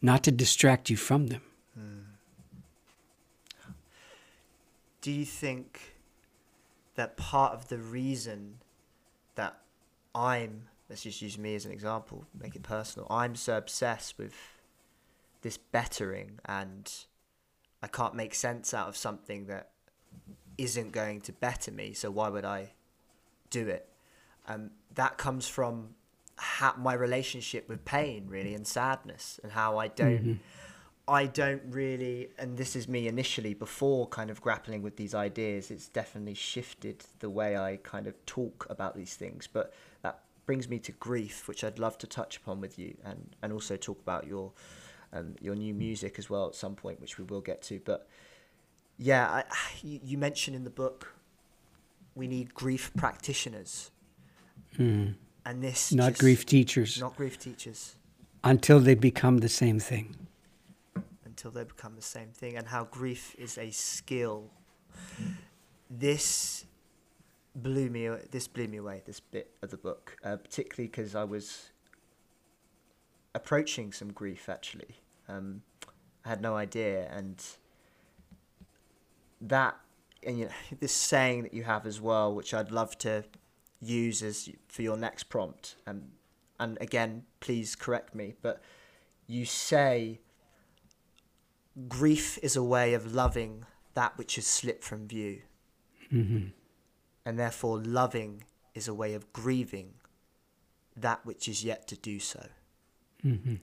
not to distract you from them.
Do you think that part of the reason that I'm, let's just use me as an example, make it personal, I'm so obsessed with this bettering and I can't make sense out of something that isn't going to better me, so why would I do it? Um, that comes from ha- my relationship with pain, really, and sadness, and how I don't, mm-hmm. I don't really, and this is me initially before kind of grappling with these ideas. It's definitely shifted the way I kind of talk about these things, but that brings me to grief, which I'd love to touch upon with you, and and also talk about your, um, your new music as well at some point, which we will get to, but yeah, I, you mentioned in the book we need grief practitioners,
mm.
and this
not just, grief teachers,
not grief teachers,
until they become the same thing.
Until they become the same thing, and how grief is a skill. This blew me. This blew me away. This bit of the book, uh, particularly because I was approaching some grief. Actually, um, I had no idea, and that and you know this saying that you have as well, which I'd love to use as for your next prompt. Um, and again, please correct me, but you say grief is a way of loving that which has slipped from view.
Mm-hmm.
And therefore, loving is a way of grieving that which is yet to do so.
Mm-hmm.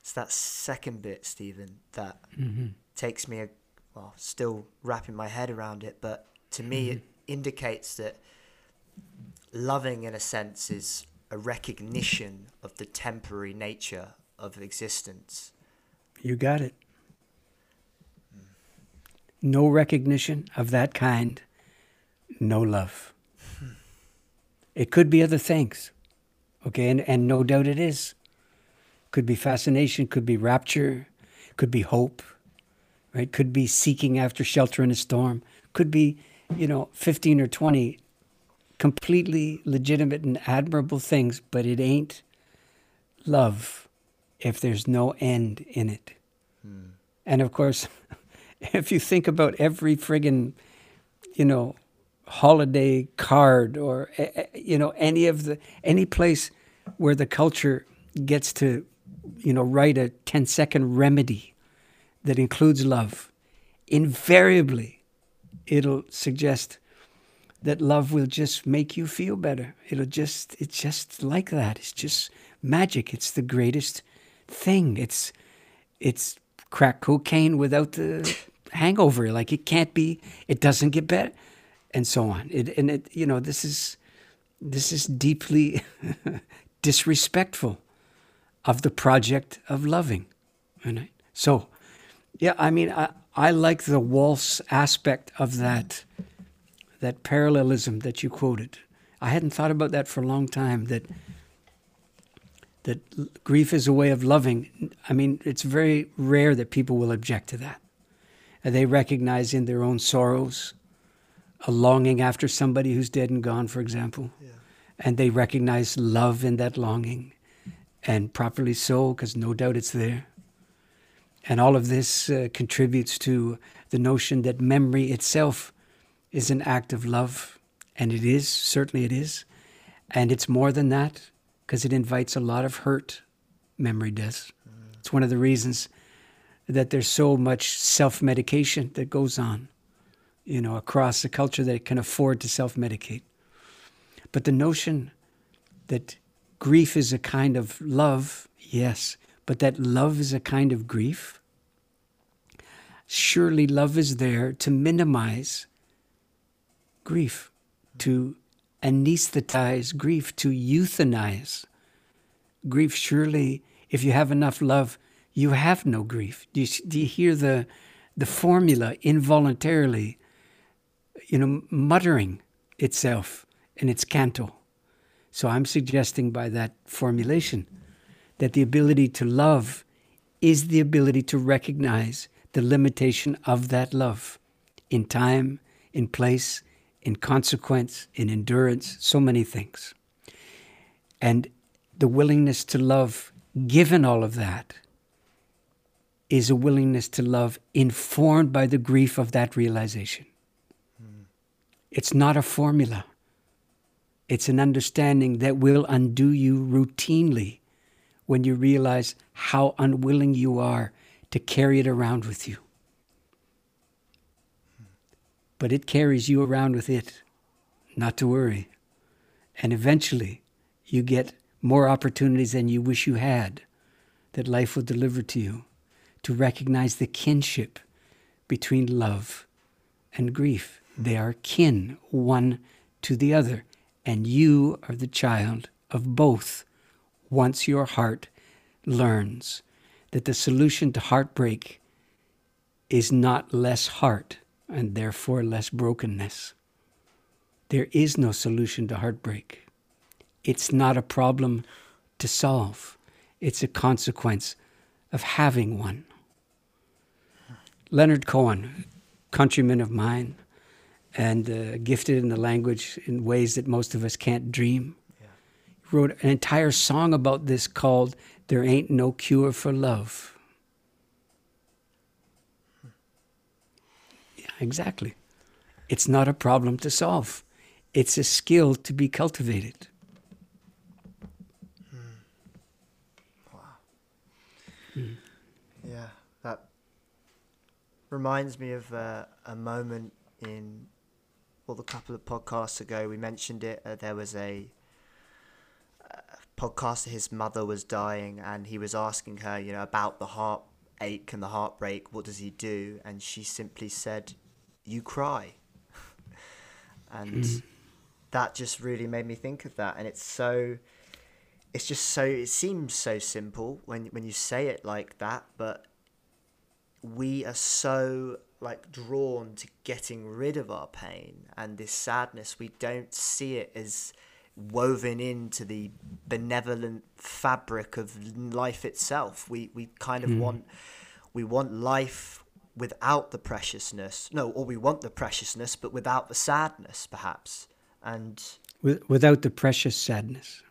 It's that second bit, Stephen, that
Mm-hmm.
takes me, a, well, still wrapping my head around it, but to me, it indicates that loving, in a sense, is a recognition of the temporary nature of existence.
You got it. No recognition of that kind, no love. Hmm. It could be other things, okay, and, and no doubt it is. Could be fascination, could be rapture, could be hope, right? Could be seeking after shelter in a storm, could be, you know, 15 or 20 completely legitimate and admirable things, but it ain't love if there's no end in it. Hmm. And of course, if you think about every friggin', you know, holiday card or eh, eh, you know any of the any place where the culture gets to you know write a 10 second remedy that includes love invariably it'll suggest that love will just make you feel better. It'll just it's just like that. It's just magic. It's the greatest thing. It's it's crack cocaine without the hangover like it can't be it doesn't get better and so on. It, and it you know this is this is deeply disrespectful of the project of loving right? so yeah i mean I, I like the waltz aspect of that that parallelism that you quoted. I hadn't thought about that for a long time that that grief is a way of loving. I mean it's very rare that people will object to that And they recognize in their own sorrows a longing after somebody who's dead and gone for example? And they recognize love in that longing and properly so because no doubt it's there. And all of this uh, contributes to the notion that memory itself is an act of love and it is certainly it is. And it's more than that because it invites a lot of hurt memory does. It's one of the reasons that there's so much self-medication that goes on you know across the culture that it can afford to self-medicate. But the notion that grief is a kind of love yes but that love is a kind of grief surely love is there to minimize grief to anesthetize grief to euthanize grief. Surely if you have enough love you have no grief. Do you, do you hear the the formula involuntarily you know muttering itself in its canto? So i'm suggesting by that formulation that the ability to love is the ability to recognize the limitation of that love in time in place in consequence in endurance so many things. And the willingness to love, given all of that, is a willingness to love informed by the grief of that realization. Hmm. It's not a formula, it's an understanding that will undo you routinely when you realize how unwilling you are to carry it around with you. Hmm. But it carries you around with it, not to worry. And eventually, you get more opportunities than you wish you had that life will deliver to you to recognize the kinship between love and grief. They are kin, one to the other, and you are the child of both once your heart learns that the solution to heartbreak is not less heart and therefore less brokenness. There is no solution to heartbreak. It's not a problem to solve, it's a consequence of having one. Leonard Cohen, countryman of mine, and uh, gifted in the language in ways that most of us can't dream, wrote an entire song about this called There Ain't No Cure for Love. Yeah, exactly. It's not a problem to solve, it's a skill to be cultivated.
Yeah, that reminds me of uh, a moment in well, a couple of podcasts ago, we mentioned it. Uh, there was a, podcast. His mother was dying, and he was asking her, you know, about the heartache and the heartbreak. What does he do? And she simply said, "You cry." and mm. that just really made me think of that. And it's so, it's just so. It seems so simple when when you say it like that, but we are so like drawn to getting rid of our pain and this sadness we don't see it as woven into the benevolent fabric of life itself. We we kind of mm. want we want life without the preciousness no or we want the preciousness but without the sadness perhaps. And
without the precious sadness.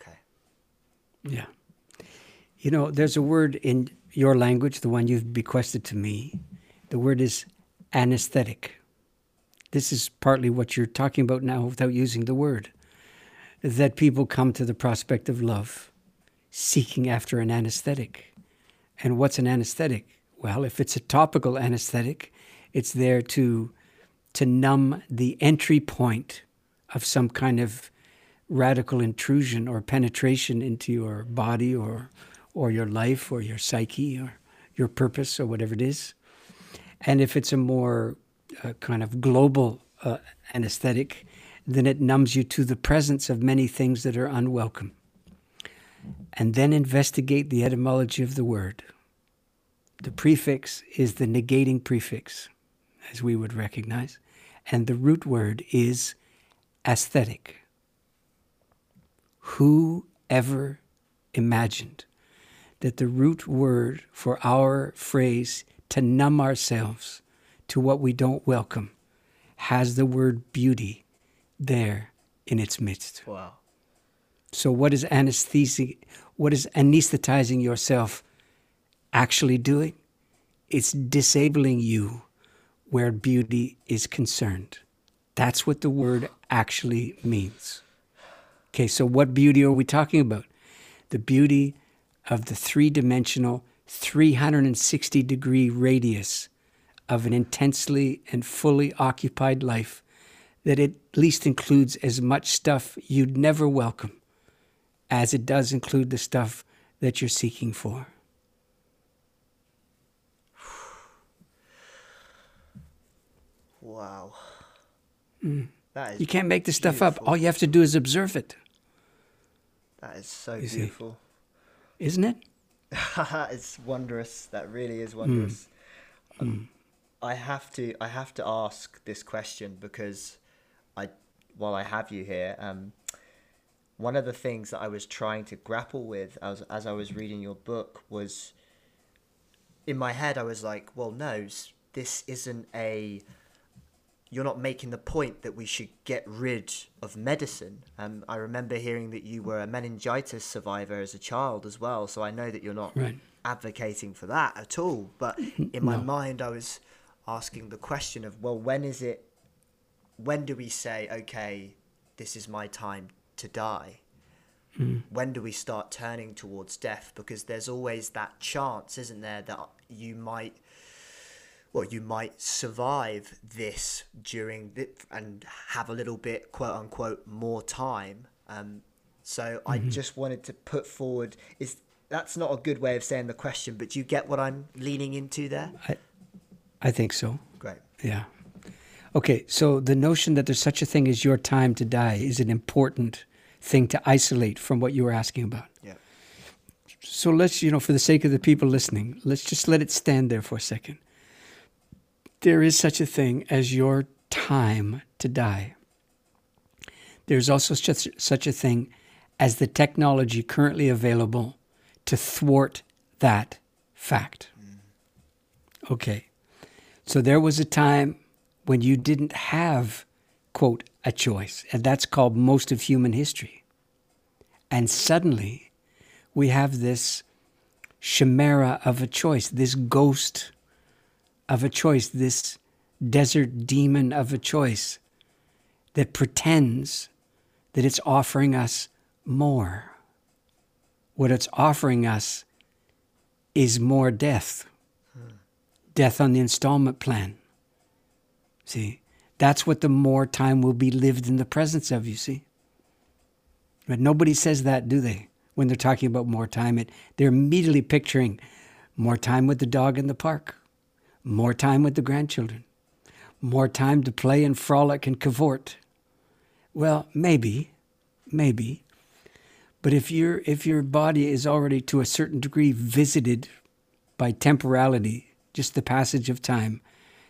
Okay.
Yeah. You know there's a word in your language the one you've bequested to me the word is anesthetic. This is partly what you're talking about now without using the word. That people come to the prospect of love seeking after an anesthetic. And what's an anesthetic? Well, if it's a topical anesthetic, it's there to, to numb the entry point of some kind of radical intrusion or penetration into your body or, or your life or your psyche or your purpose or whatever it is. And if it's a more uh, kind of global uh, anesthetic, then it numbs you to the presence of many things that are unwelcome. And then investigate the etymology of the word. The prefix is the negating prefix, as we would recognize, and the root word is aesthetic. Who ever imagined that the root word for our phrase to numb ourselves to what we don't welcome has the word beauty there in its midst.
Wow.
So what is anesthesia what is anesthetizing yourself actually doing? It's disabling you where beauty is concerned. That's what the word actually means. Okay, so what beauty are we talking about? The beauty of the three dimensional 360 degree radius of an intensely and fully occupied life that at least includes as much stuff you'd never welcome as it does include the stuff that you're seeking for.
Wow.
Mm. That is you can't make this beautiful. stuff up. All you have to do is observe it.
That is so you beautiful.
Isn't it?
it's wondrous. That really is wondrous. Mm. Um, mm. I have to I have to ask this question because I while I have you here, um, one of the things that I was trying to grapple with as as I was reading your book was in my head I was like, well, no, this isn't a you're not making the point that we should get rid of medicine. Um, I remember hearing that you were a meningitis survivor as a child as well, so I know that you're not right. advocating for that at all. But in my no. mind, I was asking the question of, well, when is it? When do we say, okay, this is my time to die? Mm. When do we start turning towards death? Because there's always that chance, isn't there, that you might well, you might survive this during the, and have a little bit, quote unquote, more time. Um, so mm-hmm. I just wanted to put forward is that's not a good way of saying the question, but do you get what I'm leaning into there?
I, I think so.
Great.
Yeah. Okay, so the notion that there's such a thing as your time to die is an important thing to isolate from what you were asking about.
Yeah.
So let's, you know, for the sake of the people listening, let's just let it stand there for a second there is such a thing as your time to die. There's also such, such a thing as the technology currently available to thwart that fact. Okay, so there was a time when you didn't have, quote, a choice, and that's called most of human history. And suddenly we have this chimera of a choice, this ghost of a choice, this desert demon of a choice that pretends that it's offering us more. What it's offering us is more death. Hmm. Death on the installment plan. See, That's what the more time will be lived in the presence of, you see. But nobody says that, do they? When they're talking about more time, it, they're immediately picturing more time with the dog in the park, more time with the grandchildren, more time to play and frolic and cavort. Well, maybe, maybe. But if your if your body is already to a certain degree visited by temporality, just the passage of time,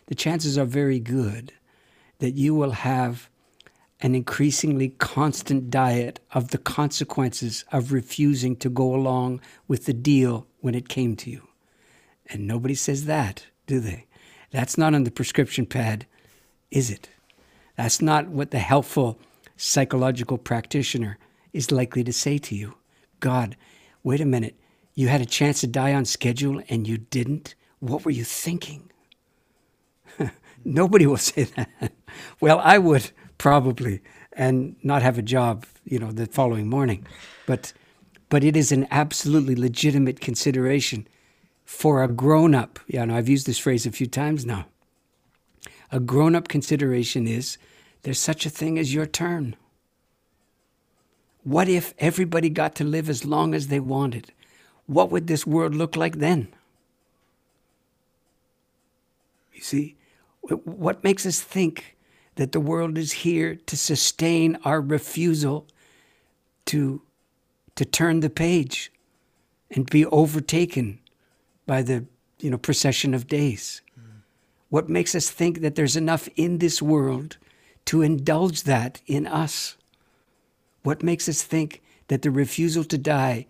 the chances are very good that you will have an increasingly constant diet of the consequences of refusing to go along with the deal when it came to you. And nobody says that, do they? That's not on the prescription pad, is it? That's not what the helpful psychological practitioner is likely to say to you. God, wait a minute. You had a chance to die on schedule and you didn't? What were you thinking? Nobody will say that. well, I would probably, and not have a job, you know, the following morning. But, but it is an absolutely legitimate consideration for a grown up. Yeah, know, I've used this phrase a few times now. A grown up consideration is there's such a thing as your turn. What if everybody got to live as long as they wanted? What would this world look like then? You see, what makes us think that the world is here to sustain our refusal to, to turn the page and be overtaken by the you know, procession of days? Mm. What makes us think that there's enough in this world to indulge that in us? What makes us think that the refusal to die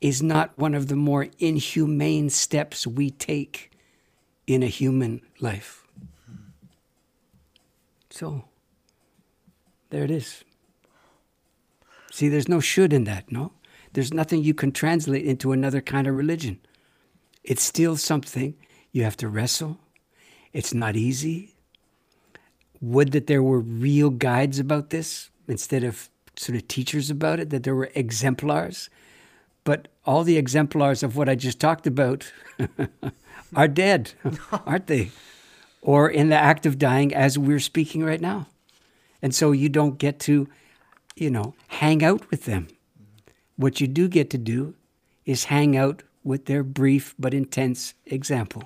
is not one of the more inhumane steps we take in a human life? So, there it is. See, there's no should in that, no? There's nothing you can translate into another kind of religion. It's still something you have to wrestle. It's not easy. Would that there were real guides about this instead of sort of teachers about it, that there were exemplars. But all the exemplars of what I just talked about are dead, aren't they? Or in the act of dying as we're speaking right now. And so you don't get to, you know, hang out with them. What you do get to do is hang out with their brief but intense example.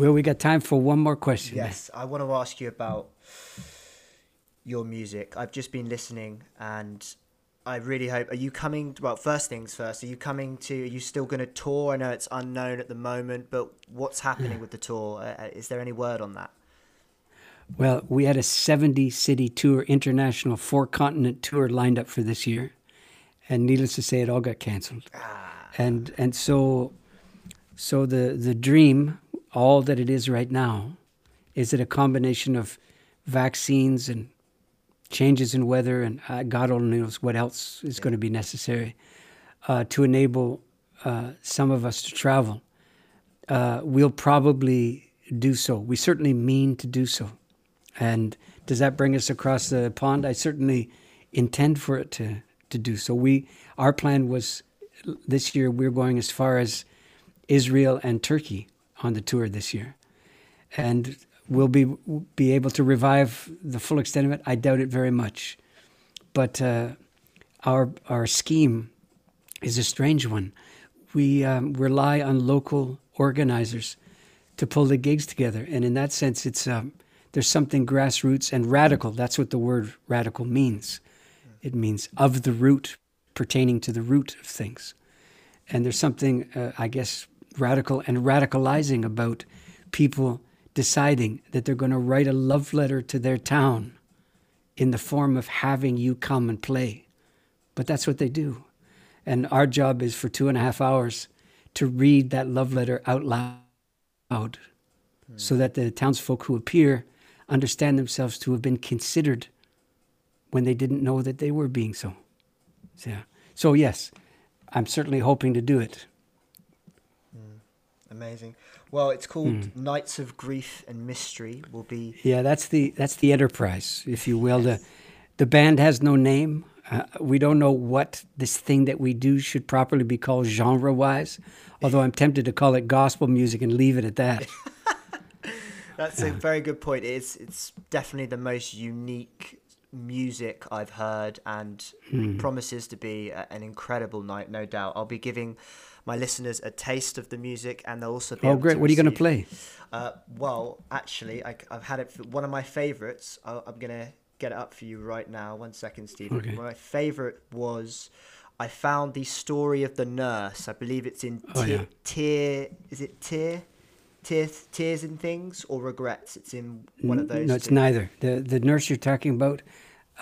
Well, we got time for one more question.
Yes, I want to ask you about your music. I've just been listening, and I really hope. Are you coming? Well, first things first. Are you coming to? Are you still going to tour? I know it's unknown at the moment, but what's happening with the tour? Uh, uh, is there any word on that?
Well, we had a 70 city tour, international four continent tour lined up for this year. And needless to say, it all got canceled. Ah. And, and so, so the, the dream all that it is right now? Is it a combination of vaccines and changes in weather and uh, God only knows what else is yeah. going to be necessary uh, to enable uh, some of us to travel? Uh, we'll probably do so. We certainly mean to do so. And does that bring us across the pond? I certainly intend for it to, to do so. We our plan was this year we're going as far as Israel and Turkey on the tour this year, and we'll be be able to revive the full extent of it. I doubt it very much, but uh, our our scheme is a strange one. We um, rely on local organizers to pull the gigs together, and in that sense, it's um, there's something grassroots and radical. That's what the word radical means. It means of the root, pertaining to the root of things. And there's something, uh, I guess, radical and radicalizing about people deciding that they're going to write a love letter to their town in the form of having you come and play. But that's what they do. And our job is for two and a half hours to read that love letter out loud so that the townsfolk who appear understand themselves to have been considered when they didn't know that they were being so. So, so yes, I'm certainly hoping to do it.
Amazing. Well, it's called mm. Nights of Grief and Mystery. Will be
yeah. That's the that's the enterprise, if you will. The the band has no name. Uh, we don't know what this thing that we do should properly be called genre wise, although I'm tempted to call it gospel music and leave it at that.
That's a very good point. It's it's definitely the most unique music I've heard, and
Hmm.
promises to be a, an incredible night, no doubt. I'll be giving my listeners a taste of the music, and they'll also be.
Oh, great.
To
What are you going to play?
Uh, well, actually, I, have had it. For, one of my favorites. I, I'm gonna get it up for you right now. One second, Stephen.
Okay.
My favorite was. I found the story of the nurse. I believe it's in
Oh,
tear,
yeah.
tear. Is it tear? Tears, tears and things, or regrets? It's in one of those.
No, it's
two.
neither. The the nurse you're talking about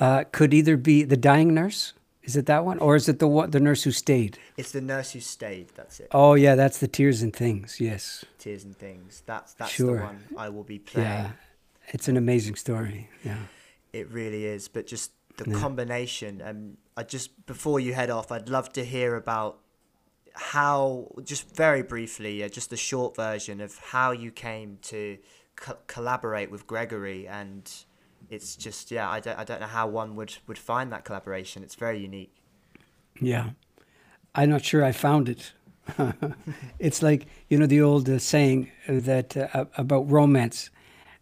uh, could either be the dying nurse. Is it that one, or is it the one, the nurse who stayed?
It's the nurse who stayed. That's it.
Oh yeah, that's the tears and things. Yes.
Tears and things. That's that's
Sure.
the one I will be playing.
Yeah, it's an amazing story. Yeah.
It really is. But just the
Yeah.
combination. And I just before you head off, I'd love to hear about how, just very briefly, uh, just the short version of how you came to co- collaborate with Gregory. And it's just yeah, I don't I don't know how one would would find that collaboration. It's very unique.
Yeah. I'm not sure I found it. it's like, you know, the old uh, saying that uh, about romance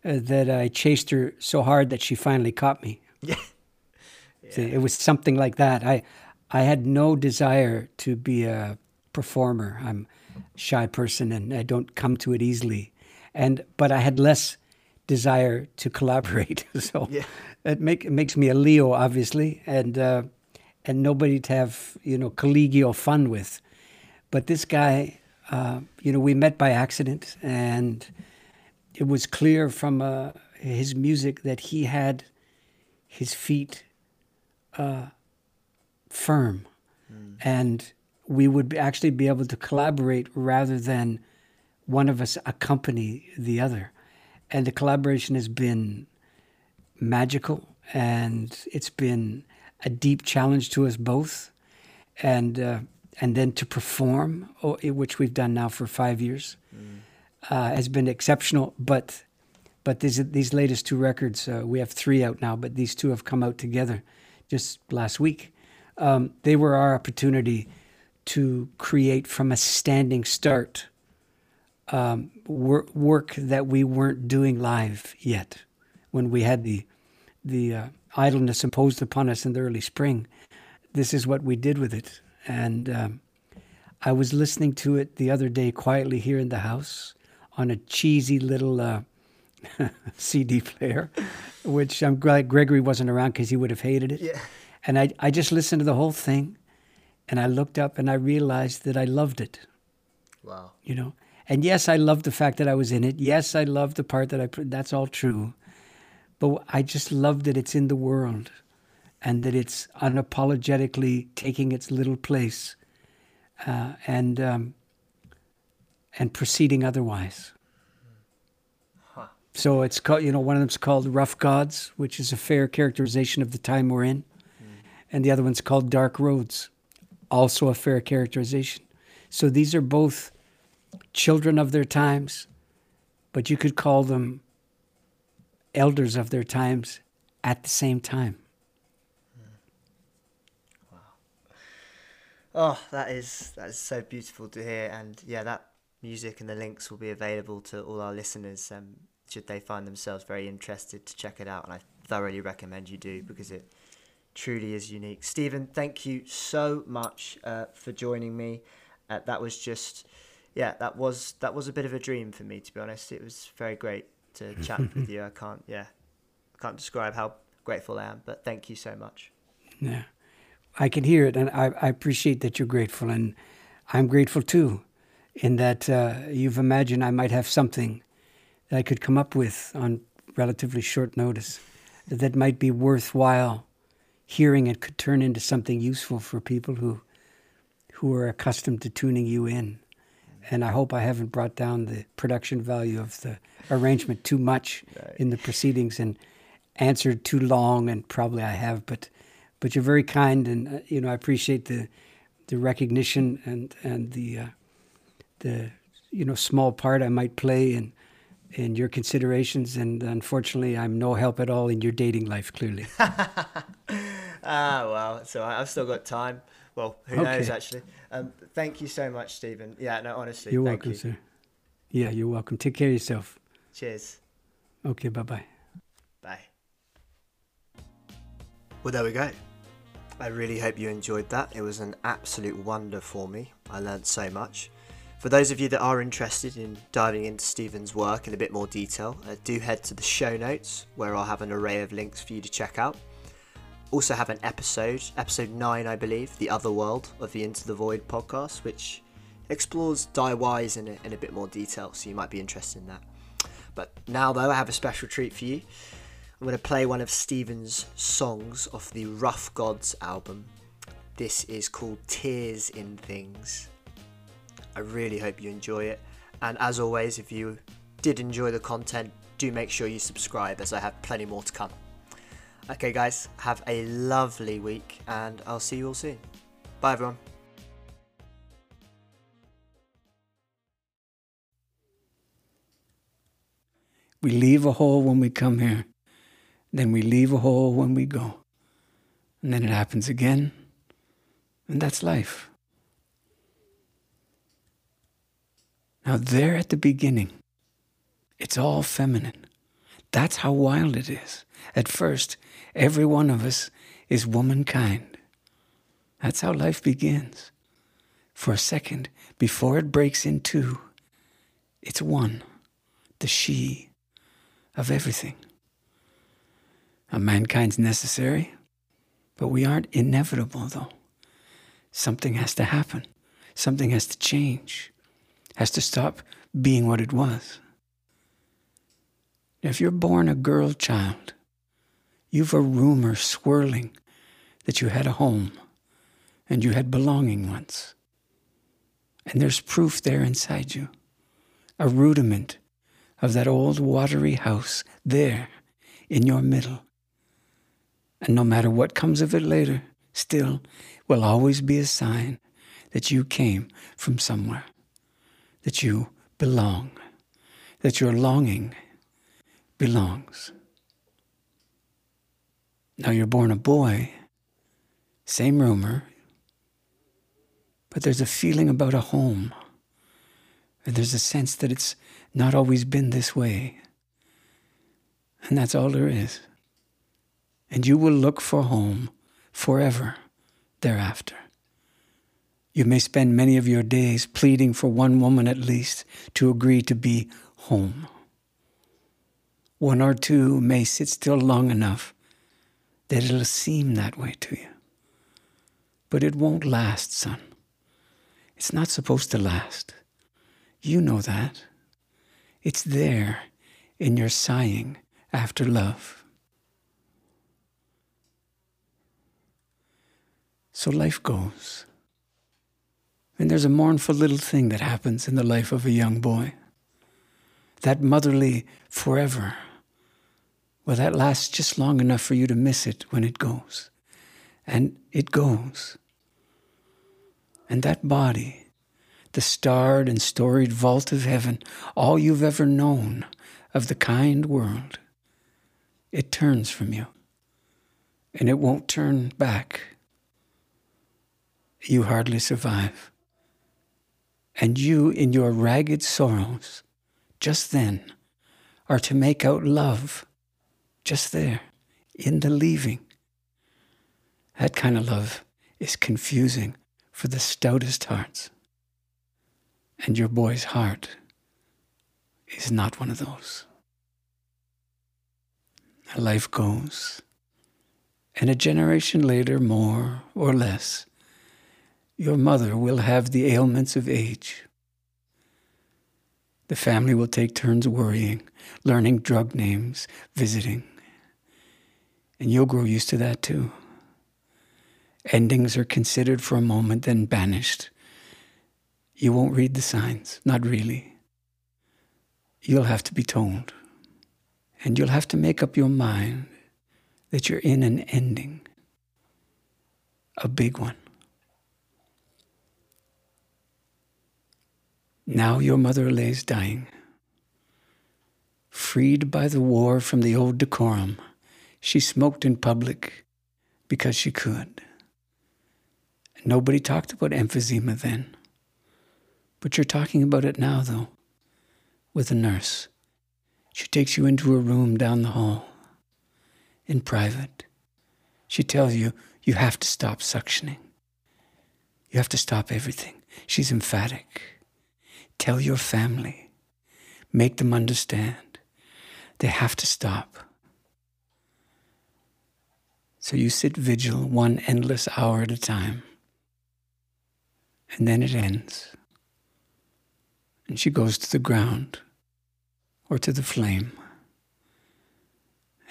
uh, that I chased her so hard that she finally caught me.
Yeah.
See, it was something like that. I I had no desire to be a performer. I'm a shy person and I don't come to it easily. And but I had less desire to collaborate. so
Yeah.
it make it makes me a Leo obviously and uh, and nobody to have, you know, collegial fun with. But this guy uh, you know, we met by accident and it was clear from uh, his music that he had his feet uh, firm, and we would be- actually be able to collaborate rather than one of us accompany the other. And the collaboration has been magical, and it's been a deep challenge to us both. And uh, and then to perform, oh, which we've done now for five years, uh, has been exceptional. But but these these latest two records, uh, we have three out now, but these two have come out together just last week. Um, they were our opportunity to create from a standing start um, wor- work that we weren't doing live yet. When we had the the uh, idleness imposed upon us in the early spring, this is what we did with it. And um, I was listening to it the other day quietly here in the house on a cheesy little uh, CD player, which I'm glad Gregory wasn't around because he would have hated it.
Yeah.
And I, I just listened to the whole thing and I looked up and I realized that I loved it,
Wow.
you know. And yes, I loved the fact that I was in it. Yes, I loved the part that I put, that's all true. But I just love that it's in the world and that it's unapologetically taking its little place uh, and, um, and proceeding otherwise. So it's called, you know, one of them's called Rough Gods, which is a fair characterization of the time we're in. And the other one's called Dark Roads, also a fair characterization. So these are both children of their times, but you could call them elders of their times at the same time. Wow.
Oh, that is that is so beautiful to hear, and yeah, that music and the links will be available to all our listeners. Um, should they find themselves very interested to check it out, and I thoroughly recommend you do because it truly is unique. Stephen, thank you so much uh, for joining me. Uh, that was just, yeah, that was that was a bit of a dream for me to be honest. It was very great to chat with you. I can't, yeah, I can't describe how grateful I am, but thank you so much.
Yeah. I can hear it, and I, I appreciate that you're grateful, and I'm grateful too, in that uh, you've imagined I might have something that I could come up with on relatively short notice that might be worthwhile hearing it could turn into something useful for people who who are accustomed to tuning you in. And I hope I haven't brought down the production value of the arrangement too much
Right.
in the proceedings and answered too long, and probably I have, but but you're very kind, and uh, you know I appreciate the the recognition and and the uh, the you know small part I might play in in your considerations. And unfortunately, I'm no help at all in your dating life. Clearly,
ah, well, it's all right. I've still got time. Well, who
Okay.
knows, actually. Um, thank you so much, Stephen. Yeah, no, honestly,
You're
thank
welcome,
you.
sir. Yeah, you're welcome. Take care of yourself.
Cheers.
Okay, bye bye.
Bye. Well, there we go. I really hope you enjoyed that. It was an absolute wonder for me. I learned so much. For those of you that are interested in diving into Stephen's work in a bit more detail, uh, do head to the show notes where I'll have an array of links for you to check out. Also, have an episode, episode 9, I believe, The Other World of the Into the Void podcast, which explores Die Wise in a, in a bit more detail, so you might be interested in that. But now, though, I have a special treat for you. I'm going to play one of Stephen's songs off the Rough Gods album. This is called Tears in Things. I really hope you enjoy it. And as always, if you did enjoy the content, do make sure you subscribe as I have plenty more to come. Okay, guys, have a lovely week and I'll see you all soon. Bye, everyone.
We leave a hole when we come here, then we leave a hole when we go. And then it happens again, and that's life. Now, there at the beginning, it's all feminine. That's how wild it is. At first, every one of us is womankind. That's how life begins. For a second, before it breaks in two, it's one, the she of everything. Now, mankind's necessary, but we aren't inevitable, though. Something has to happen, something has to change, has to stop being what it was. If you're born a girl child, you've a rumor swirling that you had a home and you had belonging once. And there's proof there inside you, a rudiment of that old watery house there in your middle. And no matter what comes of it later, still will always be a sign that you came from somewhere, that you belong, that your longing belongs. Now you're born a boy, same rumor, but there's a feeling about a home. And there's a sense that it's not always been this way. And that's all there is. And you will look for home forever thereafter. You may spend many of your days pleading for one woman at least to agree to be home. One or two may sit still long enough that it'll seem that way to you. But it won't last, son. It's not supposed to last. You know that. It's there in your sighing after love. So life goes. And there's a mournful little thing that happens in the life of a young boy. That motherly forever. Well, that lasts just long enough for you to miss it when it goes. And it goes. And that body, the starred and storied vault of heaven, all you've ever known of the kind world, it turns from you. And it won't turn back. You hardly survive. And you, in your ragged sorrows, just then, are to make out love, just there, in the leaving. That kind of love is confusing for the stoutest hearts. And your boy's heart is not one of those. Life goes, and a generation later, more or less, your mother will have the ailments of age. The family will take turns worrying, learning drug names, visiting. And you'll grow used to that too. Endings are considered for a moment, then banished. You won't read the signs, not really. You'll have to be told. And you'll have to make up your mind that you're in an ending, a big one. Now your mother lays dying. Freed by the war from the old decorum, she smoked in public, because she could. Nobody talked about emphysema then. But you're talking about it now, though, with a nurse. She takes you into a room down the hall, in private. She tells you you have to stop suctioning. You have to stop everything. She's emphatic. Tell your family. Make them understand. They have to stop. So you sit vigil one endless hour at a time. And then it ends. And she goes to the ground or to the flame.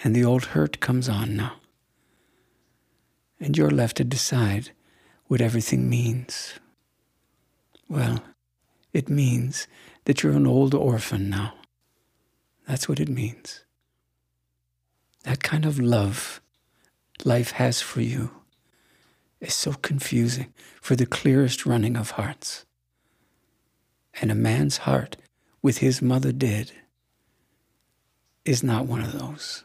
And the old hurt comes on now. And you're left to decide what everything means. Well, it means that you're an old orphan now. That's what it means. That kind of love life has for you is so confusing for the clearest running of hearts. And a man's heart with his mother dead is not one of those.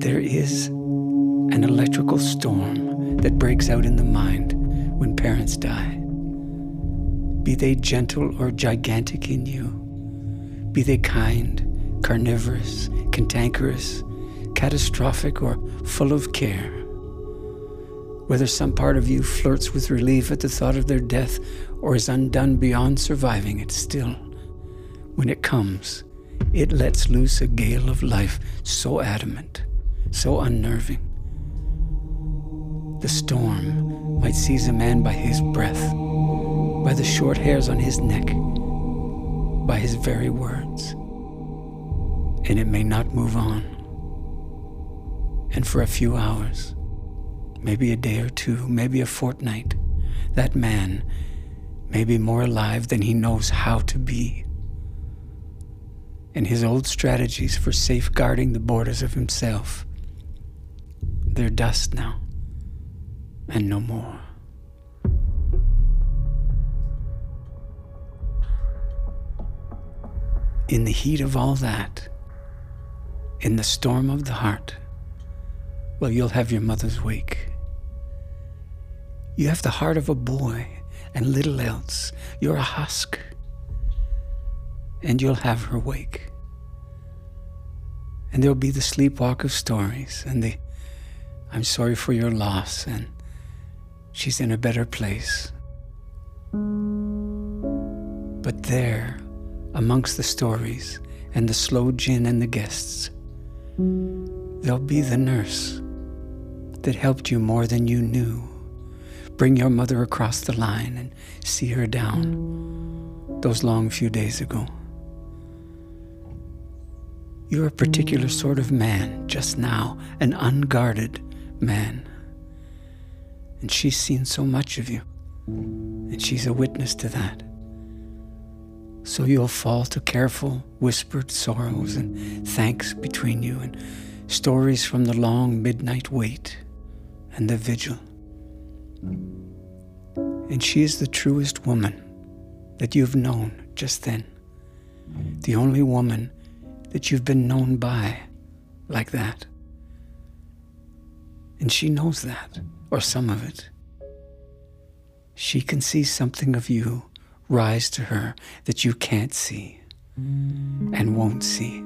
There is an electrical storm that breaks out in the mind when parents die. Be they gentle or gigantic in you, be they kind, carnivorous, cantankerous, catastrophic, or full of care. Whether some part of you flirts with relief at the thought of their death or is undone beyond surviving it, still, when it comes, it lets loose a gale of life so adamant, so unnerving. The storm might seize a man by his breath, by the short hairs on his neck, by his very words. And it may not move on. And for a few hours, maybe a day or two, maybe a fortnight, that man may be more alive than he knows how to be. And his old strategies for safeguarding the borders of himself, they're dust now, and no more. In the heat of all that, in the storm of the heart, well, you'll have your mother's wake. You have the heart of a boy and little else. You're a husk. And you'll have her wake. And there'll be the sleepwalk of stories and the I'm sorry for your loss and she's in a better place. But there, amongst the stories and the slow gin and the guests. There'll be the nurse that helped you more than you knew. Bring your mother across the line and see her down those long few days ago. You're a particular sort of man just now, an unguarded man. And she's seen so much of you, and she's a witness to that. So you'll fall to careful, whispered sorrows and thanks between you, and stories from the long midnight wait and the vigil. And she is the truest woman that you've known just then, the only woman that you've been known by like that. And she knows that, or some of it. She can see something of you rise to her that you can't see and won't see.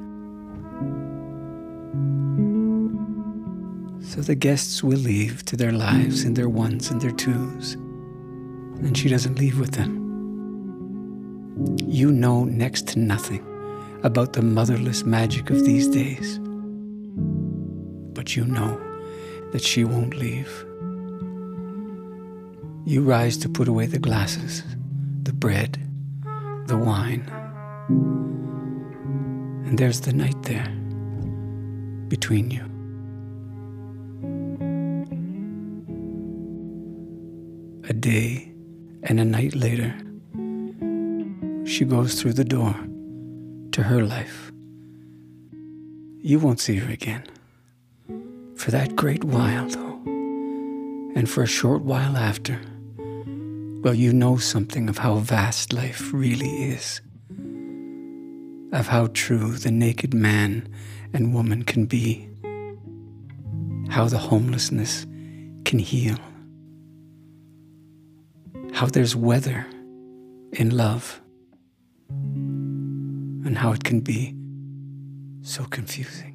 So the guests will leave to their lives and their ones and their twos, and she doesn't leave with them. You know next to nothing about the motherless magic of these days, but you know that she won't leave. You rise to put away the glasses the bread, the wine. And there's the night there between you. A day and a night later, she goes through the door to her life. You won't see her again. For that great while, though, and for a short while after well, you know something of how vast life really is. of how true the naked man and woman can be, how the homelessness can heal, how there's weather in love, and how it can be so confusing.